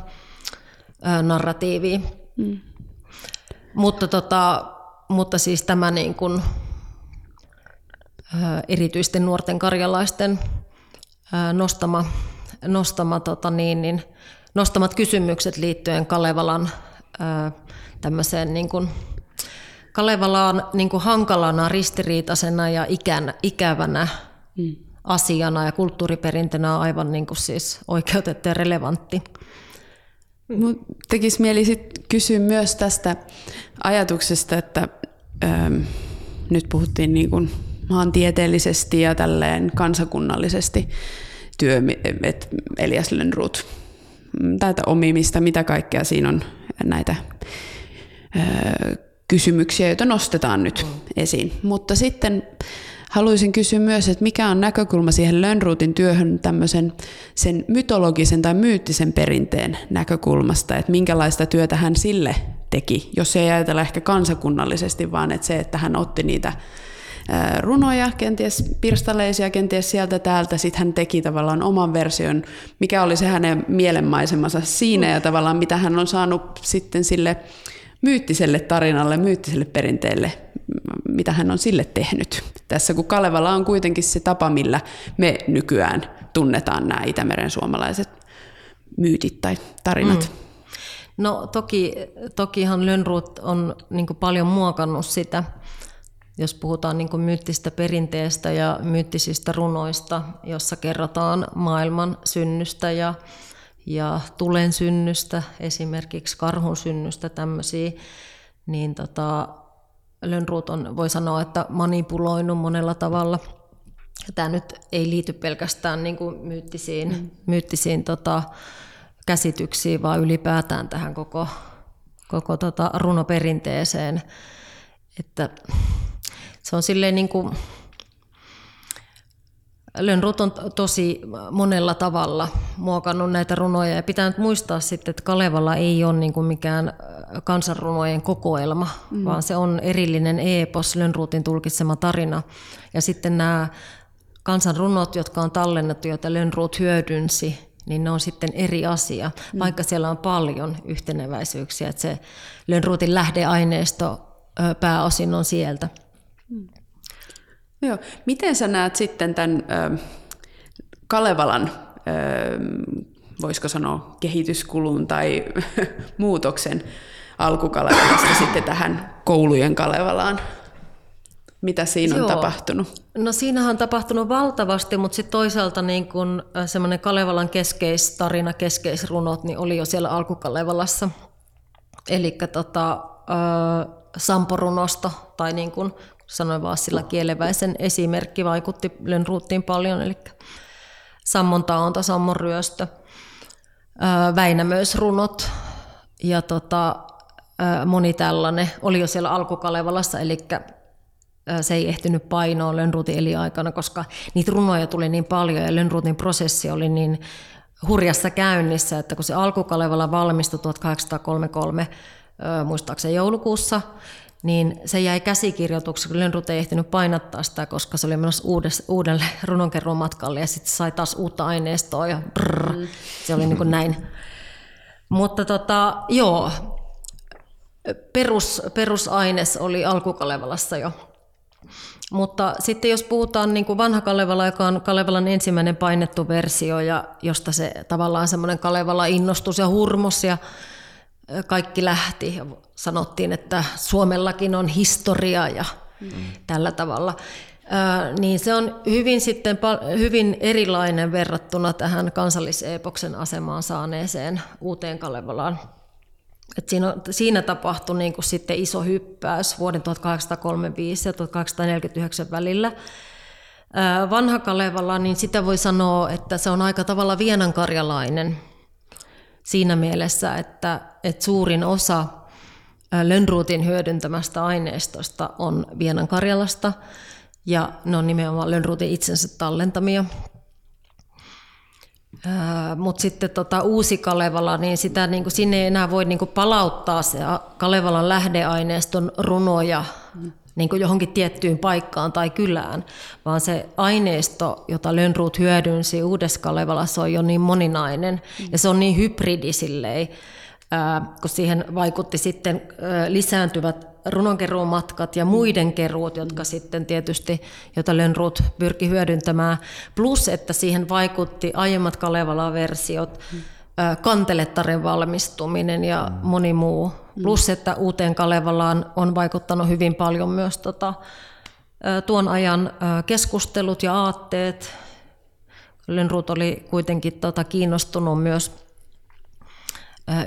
ä, narratiivia. Mm. Mutta, tota, mutta siis tämä niin kuin, erityisten nuorten karjalaisten nostama, nostama, tota niin, niin, nostamat kysymykset liittyen Kalevalan tämmöiseen niin kuin, Kalevalaan niin kuin hankalana, ristiriitaisena ja ikän, ikävänä mm asiana ja kulttuuriperintönä on aivan niin kuin siis oikeutettu ja relevantti. Mut tekisi mieli sit kysyä myös tästä ajatuksesta, että ähm, nyt puhuttiin niin kuin maantieteellisesti ja tälleen kansakunnallisesti työ, että Elias Lönnrut mm, tätä omimista, mitä kaikkea siinä on näitä äh, kysymyksiä, joita nostetaan nyt mm. esiin. Mutta sitten Haluaisin kysyä myös, että mikä on näkökulma siihen Lönnruutin työhön tämmöisen sen mytologisen tai myyttisen perinteen näkökulmasta, että minkälaista työtä hän sille teki, jos ei ajatella ehkä kansakunnallisesti, vaan että se, että hän otti niitä runoja, kenties pirstaleisia, kenties sieltä täältä. Sitten hän teki tavallaan oman version, mikä oli se hänen mielenmaisemansa siinä ja tavallaan mitä hän on saanut sitten sille myyttiselle tarinalle, myyttiselle perinteelle, mitä hän on sille tehnyt. Tässä kun Kalevala on kuitenkin se tapa, millä me nykyään tunnetaan nämä Itämeren suomalaiset myytit tai tarinat. Mm. No toki, tokihan Lönnrut on niin paljon muokannut sitä, jos puhutaan niin myyttistä perinteestä ja myyttisistä runoista, jossa kerrotaan maailman synnystä ja ja tulen synnystä, esimerkiksi karhun synnystä, tämmöisiä, niin tota, Lönnruut on, voi sanoa, että manipuloinut monella tavalla. Tämä nyt ei liity pelkästään niin kuin myyttisiin, mm. myyttisiin tota, käsityksiin, vaan ylipäätään tähän koko, koko tota runoperinteeseen. Että se on silleen niin kuin, Lönnrot on tosi monella tavalla muokannut näitä runoja ja pitää nyt muistaa sitten, että Kalevala ei ole niin kuin mikään kansanrunojen kokoelma, mm. vaan se on erillinen epos, Lönnruutin tulkitsema tarina. Ja sitten nämä kansanrunot, jotka on tallennettu, joita Lönnruut hyödynsi, niin ne on sitten eri asia, mm. vaikka siellä on paljon yhteneväisyyksiä, että se Lönnruutin lähdeaineisto pääosin on sieltä. Joo. Miten sä näet sitten tämän ö, Kalevalan, ö, voisiko sanoa, kehityskulun tai muutoksen alkukalevalasta sitten tähän koulujen Kalevalaan? Mitä siinä on Joo. tapahtunut? No siinähän on tapahtunut valtavasti, mutta sitten toisaalta niin kun semmoinen Kalevalan keskeistarina, keskeisrunot, niin oli jo siellä alkukalevalassa. Eli tota, Samporunosta, tai niin sanoin Vaasilla kieleväisen esimerkki, vaikutti Lönnruuttiin paljon, eli Sammon taonta, Sammon ryöstö, Väinämöisrunot ja tota, moni tällainen oli jo siellä alkukalevalassa, eli se ei ehtinyt painoa Lönnruutin eliaikana, koska niitä runoja tuli niin paljon ja Lönnruutin prosessi oli niin hurjassa käynnissä, että kun se alkukalevala valmistui 1833 muistaakseni joulukuussa, niin se jäi käsikirjoituksi, kun Lönnrut ei ehtinyt painattaa sitä, koska se oli menossa uudes, uudelle runonkerron matkalle ja sitten sai taas uutta aineistoa ja brrr, mm. se oli niin kuin näin. Mutta tota, joo, perus, perusaines oli alkukalevalassa jo. Mutta sitten jos puhutaan niin kuin vanha Kalevala, joka on Kalevalan ensimmäinen painettu versio, ja josta se tavallaan semmoinen Kalevala innostus ja hurmos ja kaikki lähti. Sanottiin, että Suomellakin on historia ja mm. tällä tavalla. niin se on hyvin, sitten, hyvin erilainen verrattuna tähän kansalliseepoksen asemaan saaneeseen uuteen Kalevalaan. Et siinä, siinä tapahtui niin kuin sitten iso hyppäys vuoden 1835 ja 1849 välillä. Vanha Kalevala, niin sitä voi sanoa, että se on aika tavalla vienankarjalainen siinä mielessä, että, että suurin osa Lönnruutin hyödyntämästä aineistosta on Vienan Karjalasta ja ne on nimenomaan Lönnruutin itsensä tallentamia. Mutta sitten tota, uusi Kalevala, niin sitä niin kuin, sinne ei enää voi niin kuin, palauttaa se Kalevalan lähdeaineiston runoja niin kuin johonkin tiettyyn paikkaan tai kylään, vaan se aineisto, jota Lönnruut hyödynsi Uudessa Kalevalassa on jo niin moninainen. Mm. ja se on niin hybridi silleen, kun siihen vaikutti sitten lisääntyvät runonkeruun matkat ja muiden keruut, jotka sitten tietysti, joita Lönnruut pyrki hyödyntämään, plus että siihen vaikutti aiemmat Kalevala-versiot, kantelettaren valmistuminen ja moni muu. Plus, että uuteen Kalevalaan on vaikuttanut hyvin paljon myös tota, tuon ajan keskustelut ja aatteet. Lönnruut oli kuitenkin tota, kiinnostunut myös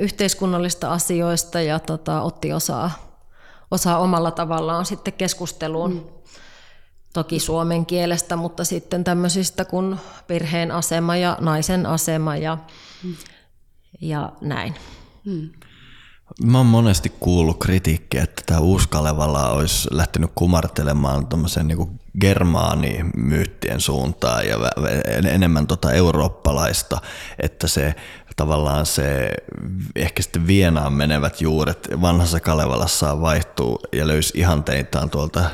yhteiskunnallista asioista ja tota, otti osaa, osaa omalla tavallaan sitten keskusteluun. Mm. Toki suomen kielestä, mutta sitten tämmöisistä kuin perheen asema ja naisen asema ja, mm. ja näin. Mm. Mä oon monesti kuullut kritiikkiä, että tämä Uskalevala olisi lähtenyt kumartelemaan tuommoisen niin germaanimyyttien suuntaan ja enemmän tota eurooppalaista, että se tavallaan se ehkä sitten Vienaan menevät juuret vanhassa Kalevalassa vaihtuu ja löysi ihanteitaan tuolta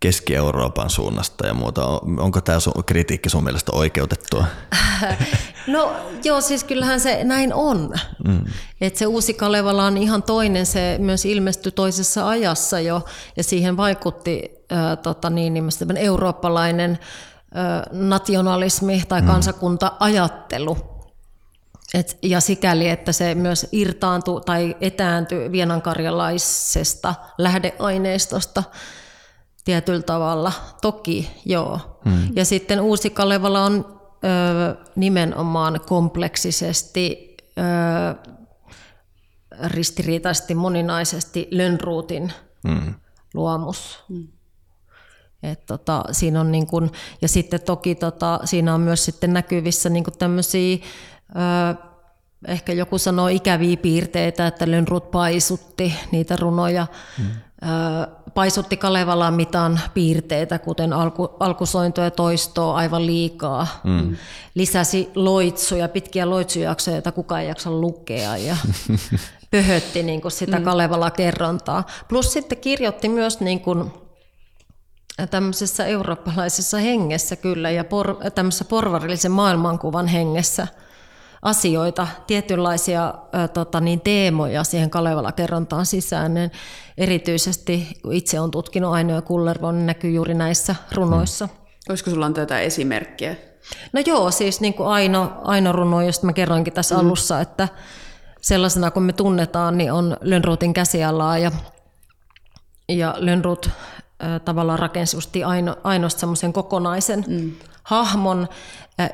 Keski-Euroopan suunnasta ja muuta. Onko tämä sun, kritiikki sun mielestä oikeutettua? No joo, siis kyllähän se näin on. Mm. Et se uusi Kalevala on ihan toinen, se myös ilmestyi toisessa ajassa jo ja siihen vaikutti äh, tota niin, niin eurooppalainen äh, nationalismi tai mm. kansakunta-ajattelu. Et, ja sikäli, että se myös irtaantui tai etääntyi vienankarjalaisesta lähdeaineistosta tietyllä tavalla. Toki, joo. Hmm. Ja sitten Uusi Kalevala on ö, nimenomaan kompleksisesti, ö, ristiriitaisesti, moninaisesti Lönnruutin hmm. luomus. Hmm. Et tota, siinä on niin kun, ja sitten toki tota, siinä on myös sitten näkyvissä niin tämmöisiä, ehkä joku sanoo ikäviä piirteitä, että Lönnrut paisutti niitä runoja. Hmm paisutti Kalevalan mitan piirteitä, kuten alku, alkusointoa ja toistoa aivan liikaa. Mm. Lisäsi loitsuja, pitkiä loitsujaksoja, joita kukaan ei jaksa lukea. Ja pöhötti niin kuin sitä mm. Kalevala-kerrontaa. Plus sitten kirjoitti myös niin kuin tämmöisessä eurooppalaisessa hengessä kyllä ja por, tämmöisessä porvarillisen maailmankuvan hengessä asioita, tietynlaisia ä, tota, niin teemoja siihen Kalevala-kerrontaan sisään. Niin erityisesti, kun itse olen tutkinut Aino ja Kullervo, niin näkyy juuri näissä runoissa. Mm. Olisiko sulla antaa jotain esimerkkiä? No joo, siis niin kuin Aino, Aino runo, josta mä kerroinkin tässä mm. alussa, että sellaisena kuin me tunnetaan, niin on Lönnruutin käsialaa ja, ja Lönnruut äh, tavallaan rakensi aino, ainoastaan semmoisen kokonaisen mm. hahmon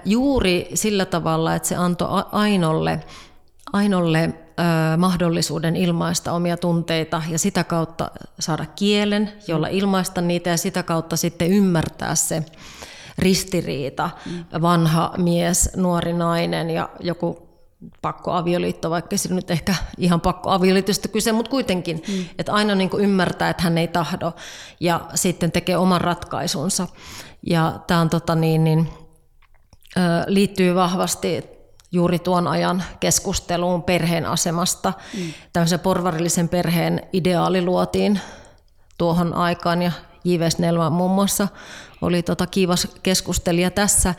juuri sillä tavalla, että se antoi Ainolle, Ainolle mahdollisuuden ilmaista omia tunteita ja sitä kautta saada kielen, jolla ilmaista niitä ja sitä kautta sitten ymmärtää se ristiriita, mm. vanha mies, nuori nainen ja joku pakkoavioliitto, vaikka se nyt ehkä ihan pakkoavioliitosta kyse, mutta kuitenkin, mm. että aina niin ymmärtää, että hän ei tahdo ja sitten tekee oman ratkaisunsa. Ja tämä on, tota niin, niin, liittyy vahvasti juuri tuon ajan keskusteluun perheen asemasta. Mm. Tämmöisen porvarillisen perheen ideaali luotiin tuohon aikaan ja J.V. Snellman muun muassa oli tota kiivas keskustelija tässä.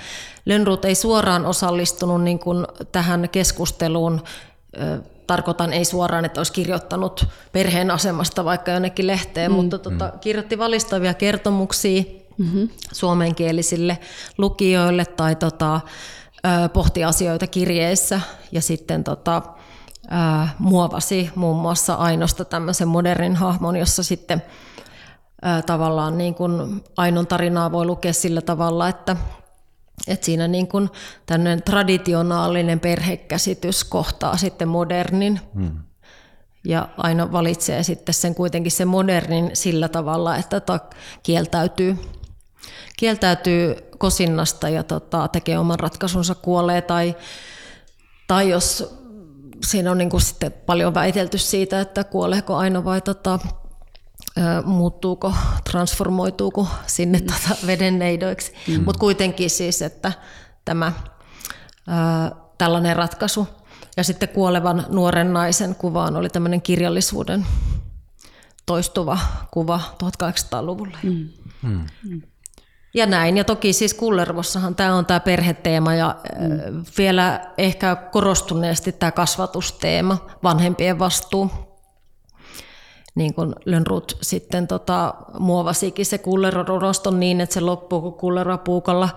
Lönnrut ei suoraan osallistunut niin kuin tähän keskusteluun, tarkoitan ei suoraan, että olisi kirjoittanut perheen asemasta vaikka jonnekin lehteen, mm. mutta tota, mm. kirjoitti valistavia kertomuksia mm-hmm. suomenkielisille lukijoille tai tota, pohti asioita kirjeissä ja sitten tota, muovasi muun muassa Ainosta tämmöisen modernin hahmon, jossa sitten tavallaan niin kuin Ainon tarinaa voi lukea sillä tavalla, että, että siinä niin kuin traditionaalinen perhekäsitys kohtaa sitten modernin. Hmm. Ja aina valitsee sitten sen kuitenkin sen modernin sillä tavalla, että tota kieltäytyy, kieltäytyy kosinnasta ja tota, tekee oman ratkaisunsa, kuolee tai, tai jos siinä on niin kuin sitten paljon väitelty siitä, että kuoleeko Aino vai tota, muuttuuko, transformoituuko sinne mm. tota vedenneidoiksi. Mm. Mutta kuitenkin siis, että tämä ää, tällainen ratkaisu. Ja sitten kuolevan nuoren naisen kuvaan oli tämmöinen kirjallisuuden toistuva kuva 1800-luvulla. Mm. Mm. Ja näin. Ja toki siis Kullervossahan tämä on tämä perheteema ja mm. vielä ehkä korostuneesti tämä kasvatusteema, vanhempien vastuu niin kuin Lönnrut sitten tota, muovasikin se kulleroroston niin, että se loppuu, kun kulleroa puukalla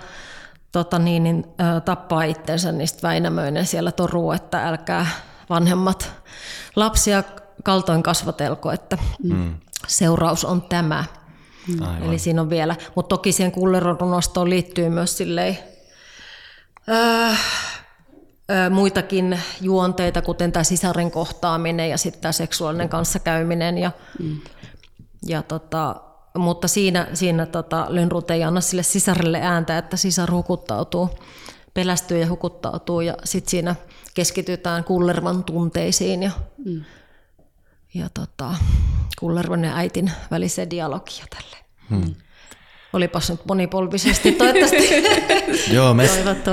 tota, niin, niin, ä, tappaa itsensä, niin Väinämöinen siellä toruu, että älkää vanhemmat lapsia kaltoin kasvatelko, että mm. seuraus on tämä. Aivan. Eli siinä on vielä, mutta toki siihen kullerorunostoon liittyy myös silleen, äh, muitakin juonteita, kuten tämä sisaren kohtaaminen ja sitten tämä seksuaalinen kanssakäyminen. Ja, mm. ja tota, mutta siinä, siinä tota, Lönnrut ei anna sille sisarelle ääntä, että sisar hukuttautuu, pelästyy ja hukuttautuu ja sitten siinä keskitytään Kullervan tunteisiin ja, mm. Ja tota, Kullervan ja äitin väliseen dialogia tälle. Hmm. Olipas nyt monipolvisesti, toivottavasti. Joo, me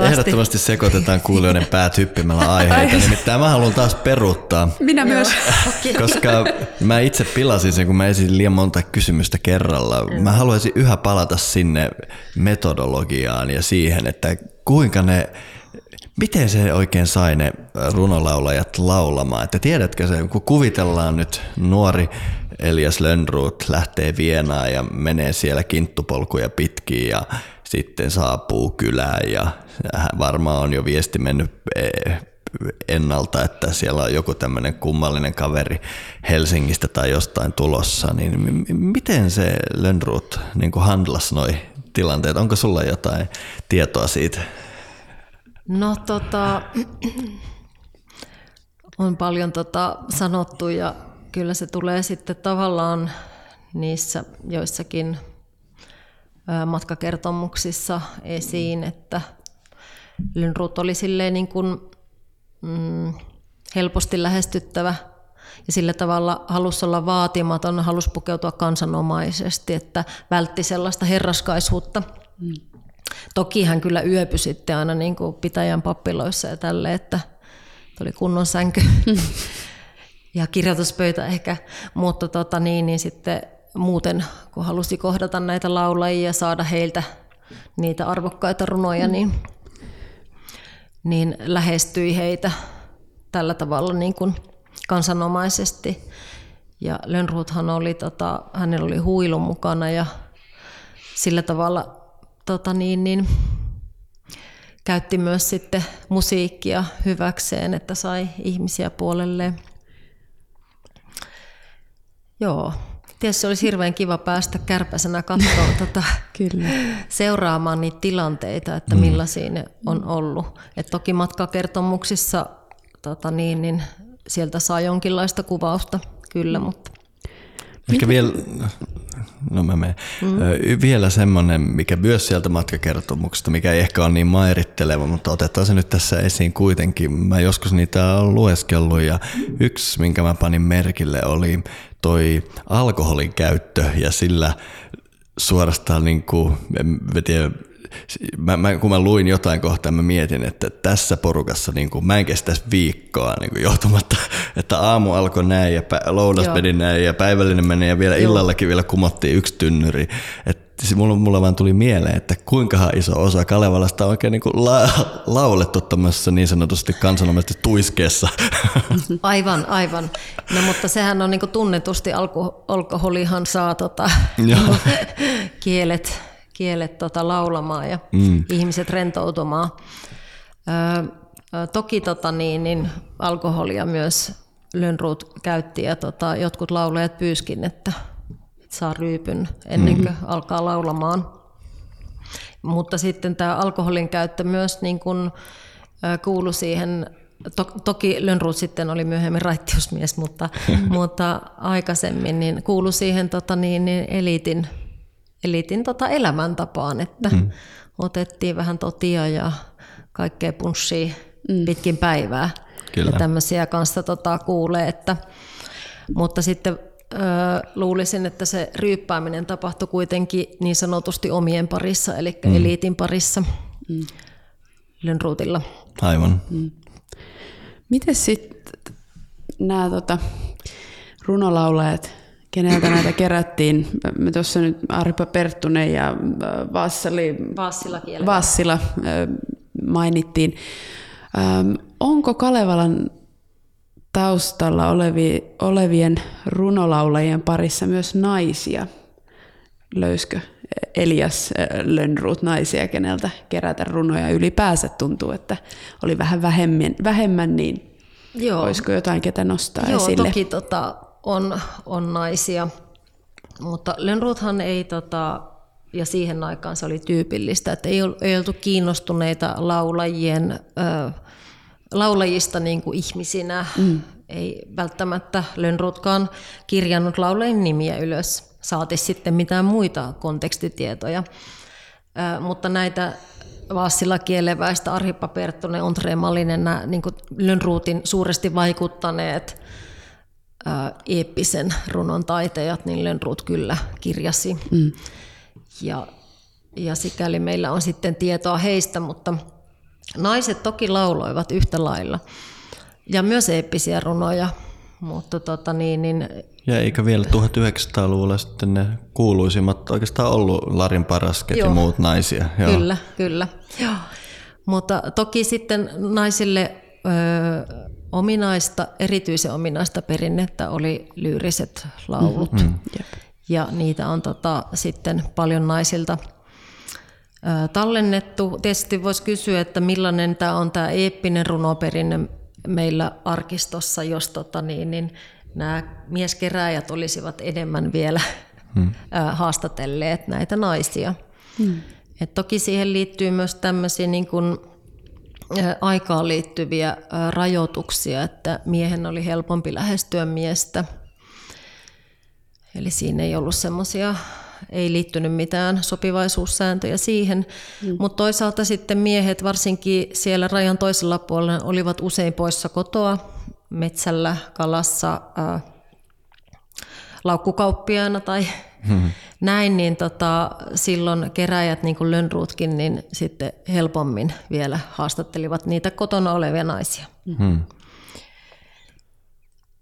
ehdottomasti sekoitetaan kuulijoiden päät hyppimällä aiheita, nimittäin mä haluan taas peruuttaa. Minä myös. Koska mä itse pilasin sen, kun mä esitin liian monta kysymystä kerralla. Mä haluaisin yhä palata sinne metodologiaan ja siihen, että kuinka ne Miten se oikein sai ne runolaulajat laulamaan? Että tiedätkö se, kun kuvitellaan nyt nuori Elias Lönnruut lähtee Vienaan ja menee siellä kinttupolkuja pitkin ja sitten saapuu kylään ja varmaan on jo viesti mennyt e, ennalta, että siellä on joku tämmöinen kummallinen kaveri Helsingistä tai jostain tulossa, niin miten se Lönnruut niin handlas noi tilanteet? Onko sulla jotain tietoa siitä? No tota, on paljon tota sanottu ja kyllä se tulee sitten tavallaan niissä joissakin matkakertomuksissa esiin, että Lynrut oli silleen niin kuin, mm, helposti lähestyttävä ja sillä tavalla halusi olla vaatimaton, halusi pukeutua kansanomaisesti, että vältti sellaista herraskaisuutta. Mm. Toki hän kyllä yöpyi sitten aina niin kuin pitäjän pappiloissa ja tälle, että oli kunnon sänky ja kirjoituspöytä ehkä, mutta tota niin, niin sitten muuten, kun halusi kohdata näitä laulajia ja saada heiltä niitä arvokkaita runoja, niin, niin lähestyi heitä tällä tavalla niin kuin kansanomaisesti. Ja Lönnruuthan oli, tota, hänellä oli huilu mukana ja sillä tavalla tota niin, niin, käytti myös sitten musiikkia hyväkseen, että sai ihmisiä puolelleen. Joo, Tietysti olisi hirveän kiva päästä kärpäsenä katsoa tota, Kyllä. seuraamaan niitä tilanteita, että mm. millaisia ne on ollut. Et toki matkakertomuksissa tota niin, niin sieltä saa jonkinlaista kuvausta, kyllä, mutta Ehkä vielä, no mä menen. Mm. Vielä semmoinen, mikä myös sieltä matkakertomuksesta, mikä ei ehkä ole niin mairitteleva, mutta otetaan se nyt tässä esiin kuitenkin. Mä joskus niitä olen lueskellut ja yksi, minkä mä panin merkille, oli toi alkoholin käyttö ja sillä suorastaan niin kuin, en tiedä, mä, mä, kun mä luin jotain kohtaa, mä mietin, että tässä porukassa niin kuin, mä en kestäisi viikkoa niin kuin, johtumatta, että aamu alkoi näin ja lounas meni näin ja päivällinen meni ja vielä Joo. illallakin vielä kumottiin yksi tynnyri. Et mulla, mulla vaan tuli mieleen, että kuinka iso osa Kalevalasta on oikein niin kuin la, laulettu tämmöisessä niin sanotusti kansanomaisesti tuiskeessa. Aivan, aivan. No mutta sehän on niin kuin tunnetusti, alko, alkoholihan saa tota, kielet kielet tota, laulamaan ja mm. ihmiset rentoutumaan. Ö, toki tota, niin, niin, alkoholia myös Lönnruut käytti ja tota, jotkut laulajat pyyskin, että saa ryypyn ennen kuin mm. alkaa laulamaan. Mutta sitten tämä alkoholin käyttö myös niin kun, kuului siihen To, toki Lönnruut sitten oli myöhemmin raittiusmies, mutta, mutta aikaisemmin niin kuului siihen tota, niin, niin eliitin elitin tota elämäntapaan, että mm. otettiin vähän totia ja kaikkea punssia mm. pitkin päivää. Kyllä. Ja tämmöisiä kanssa tota, kuulee, että, mutta sitten ö, luulisin, että se ryyppääminen tapahtui kuitenkin niin sanotusti omien parissa, eli mm. eliitin parissa mm. Lönnruutilla. Aivan. Mm. Miten sitten nämä tota, runolaulajat keneltä näitä kerättiin. Me tuossa nyt Arpa Perttunen ja äh, Vassali, Vassila, Vassila äh, mainittiin. Ähm, onko Kalevalan taustalla olevi, olevien runolaulajien parissa myös naisia? Löyskö Elias äh, Lönnruut naisia, keneltä kerätä runoja ylipäänsä tuntuu, että oli vähän vähemmän, vähemmän niin Joo. olisiko jotain, ketä nostaa Joo, esille? toki tota, on, on naisia, mutta Lönnruuthan ei, tota, ja siihen aikaan se oli tyypillistä, että ei, ei oltu kiinnostuneita laulajien, ö, laulajista niin kuin ihmisinä. Mm. Ei välttämättä Lönnruutkaan kirjannut laulajien nimiä ylös, saati sitten mitään muita kontekstitietoja. Ö, mutta näitä Vaassila kieleväistä, Arhippa Perttunen, Ontre Malinen, nämä niin Lönnruutin suuresti vaikuttaneet eeppisen runon taitejat, niin Lönnruut kyllä kirjasi. Mm. Ja, ja sikäli meillä on sitten tietoa heistä, mutta naiset toki lauloivat yhtä lailla. Ja myös eeppisiä runoja, mutta tota niin, niin ja eikä vielä 1900-luvulla sitten ne kuuluisimmat oikeastaan ollut Larin Parasket Joo. ja muut naisia. Joo. Kyllä, kyllä. Joo. Mutta toki sitten naisille ö, ominaista, erityisen ominaista perinnettä oli lyyriset laulut. Mm-hmm. Ja niitä on tota, sitten paljon naisilta ö, tallennettu. Tietysti voisi kysyä, että millainen tämä on tämä eeppinen runoperinne meillä arkistossa, jos tota, niin, niin, nämä mieskeräjät olisivat enemmän vielä hmm. haastatelleet näitä naisia. Hmm. Et toki siihen liittyy myös tämmöisiä niin kuin aikaan liittyviä rajoituksia, että miehen oli helpompi lähestyä miestä. Eli siinä ei ollut semmoisia, ei liittynyt mitään sopivaisuussääntöjä siihen, mm. mutta toisaalta sitten miehet, varsinkin siellä rajan toisella puolella, olivat usein poissa kotoa. metsällä, kalassa, ää, laukkukauppiaana tai hmm. näin, niin tota, silloin keräjät, niin kuin Lönnruutkin, niin sitten helpommin vielä haastattelivat niitä kotona olevia naisia. Hmm.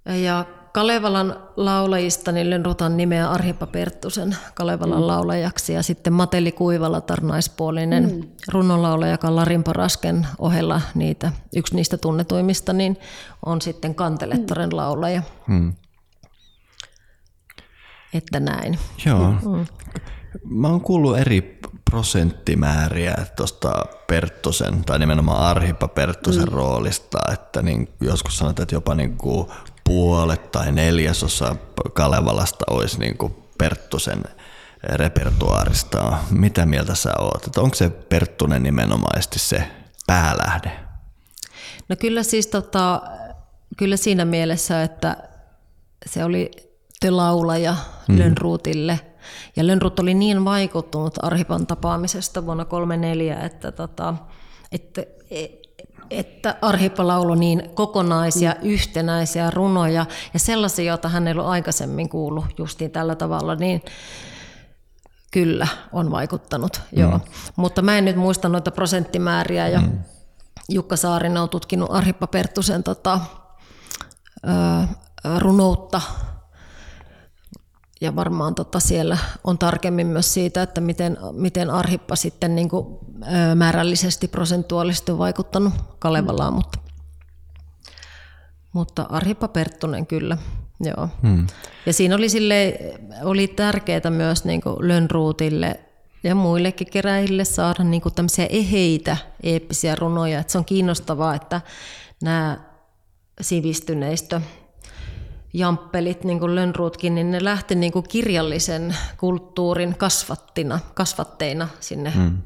Ja Kalevalan laulajista niin Lönnrutan nimeä Arhipa Perttusen Kalevalan mm. laulajaksi ja sitten Mateli Kuivalatar naispuolinen mm. runonlaulaja, joka Larin Parasken ohella niitä, yksi niistä tunnetuimmista, niin on sitten Kantelettaren mm. laulaja. Mm. Että näin. Joo. Mm. Mä oon kuullut eri prosenttimääriä tuosta Perttosen, tai nimenomaan Arhipa Perttosen mm. roolista, että niin joskus sanotaan, että jopa niin kuin puolet tai neljäsosa Kalevalasta olisi niin kuin Perttusen repertuaarista. Mitä mieltä sä oot? Että onko se Perttunen nimenomaisesti se päälähde? No kyllä siis tota, kyllä siinä mielessä, että se oli laulaja mm. Lönnruutille. Ja Lönnruut oli niin vaikuttunut Arhipan tapaamisesta vuonna 1934, että, tota, että että Arhippa laulu niin kokonaisia, mm. yhtenäisiä runoja ja sellaisia, joita hän ei ollut aikaisemmin kuullut justiin tällä tavalla, niin kyllä on vaikuttanut, mm. joo. Mutta mä en nyt muista noita prosenttimääriä ja mm. Jukka Saarinen on tutkinut Arhippa Perttusen tota, runoutta ja varmaan tota siellä on tarkemmin myös siitä, että miten, miten Arhippa sitten niin kuin, määrällisesti prosentuaalisesti on vaikuttanut Kalevalaan, mm. mutta, mutta Arhippa Perttunen kyllä. Joo. Hmm. Ja siinä oli, sille, oli tärkeää myös niin Lönnruutille ja muillekin keräjille saada niin kuin tämmöisiä eheitä eeppisiä runoja. Että se on kiinnostavaa, että nämä sivistyneistö jamppelit, niin kuin Lönnruutkin, niin ne lähti niin kuin kirjallisen kulttuurin kasvattina, kasvatteina sinne mm.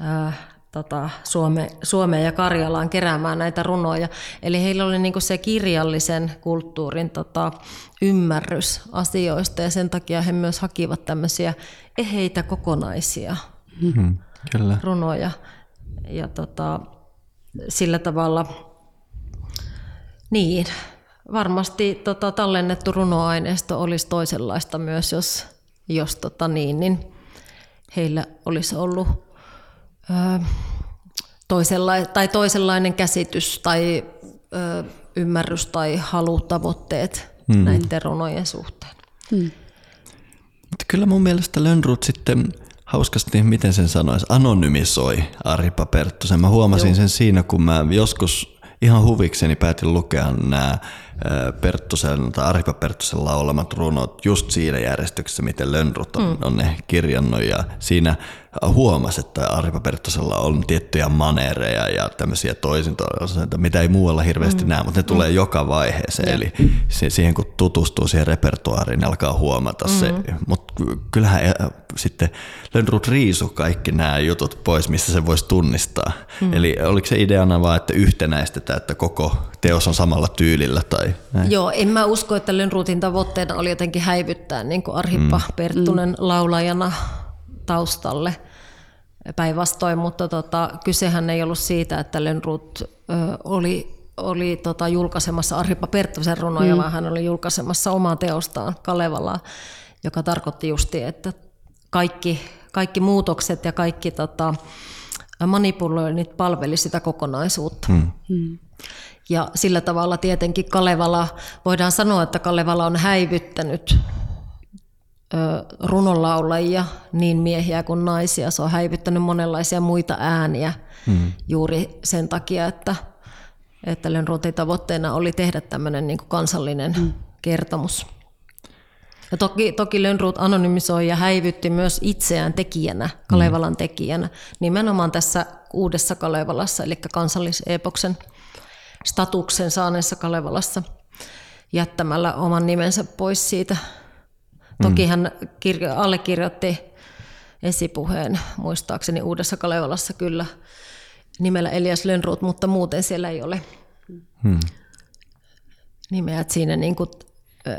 ää, tota, Suome, Suomeen ja Karjalaan keräämään näitä runoja. Eli heillä oli niin kuin se kirjallisen kulttuurin tota, ymmärrys asioista ja sen takia he myös hakivat tämmöisiä eheitä kokonaisia mm, kyllä. runoja. Ja tota, sillä tavalla, niin, varmasti tota, tallennettu runoaineisto olisi toisenlaista myös, jos, jos tota, niin, niin heillä olisi ollut ö, toisella, tai toisenlainen käsitys tai ö, ymmärrys tai halutavoitteet mm. näiden runojen suhteen. Mm. Mutta kyllä mun mielestä Lönnrut sitten hauskasti, miten sen sanoisi, anonymisoi Aripa Perttusen. Mä huomasin Joo. sen siinä, kun mä joskus ihan huvikseni päätin lukea nämä Perttusen tai Aripa Perttusen laulamat runot just siinä järjestyksessä, miten Lönnrut on, mm. on ne kirjannut ja siinä huomasi, että Aripa Perttosella on tiettyjä manereja ja tämmöisiä toisintoja, mitä ei muualla hirveästi mm. näe, mutta ne tulee mm. joka vaiheeseen. Yeah. Eli siihen kun tutustuu siihen repertuaariin, niin alkaa huomata mm. se. Mutta kyllähän sitten Lönnrut riisu kaikki nämä jutut pois, missä se voisi tunnistaa. Mm. Eli oliko se ideana vaan, että yhtenäistetään, että koko teos on samalla tyylillä? Tai näin? Joo, en mä usko, että Lönnrutin tavoitteena oli jotenkin häivyttää niin kuin Arhippa mm. Perttunen mm. laulajana taustalle päinvastoin, mutta tota, kysehän ei ollut siitä, että Lönnrut oli, oli tota, julkaisemassa Arhipa Perttosen runoja, mm. vaan hän oli julkaisemassa omaa teostaan Kalevalaa, joka tarkoitti justi, että kaikki, kaikki muutokset ja kaikki tota, manipuloinnit palveli sitä kokonaisuutta. Mm. Mm. Ja sillä tavalla tietenkin Kalevala, voidaan sanoa, että Kalevala on häivyttänyt runonlaulajia, niin miehiä kuin naisia. Se on häivyttänyt monenlaisia muita ääniä mm. juuri sen takia, että, että Lönnrotin tavoitteena oli tehdä tämmöinen niin kuin kansallinen mm. kertomus. Ja toki, toki Lönnrot anonymisoi ja häivytti myös itseään tekijänä, Kalevalan tekijänä, nimenomaan tässä uudessa Kalevalassa, eli kansallisepoksen statuksen saaneessa Kalevalassa jättämällä oman nimensä pois siitä Toki mm. hän kirjo, allekirjoitti esipuheen muistaakseni Uudessa Kalevalassa kyllä nimellä Elias Lönnruut, mutta muuten siellä ei ole hmm. nimeä. Että siinä niin kuin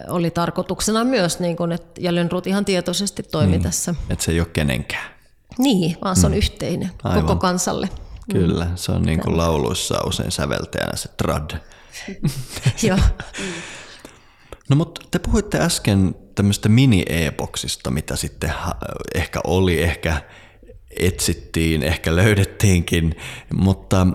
oli tarkoituksena myös, niin kuin, että, ja Lönnruut ihan tietoisesti toimi niin. tässä. Että se ei ole kenenkään. Niin, vaan se on hmm. yhteinen Aivan. koko kansalle. Kyllä, se on niin kuin lauluissa usein säveltäjänä se trad. Joo. No mutta te puhuitte äsken tämmöistä mini-epoksista, mitä sitten ehkä oli, ehkä etsittiin, ehkä löydettiinkin, mutta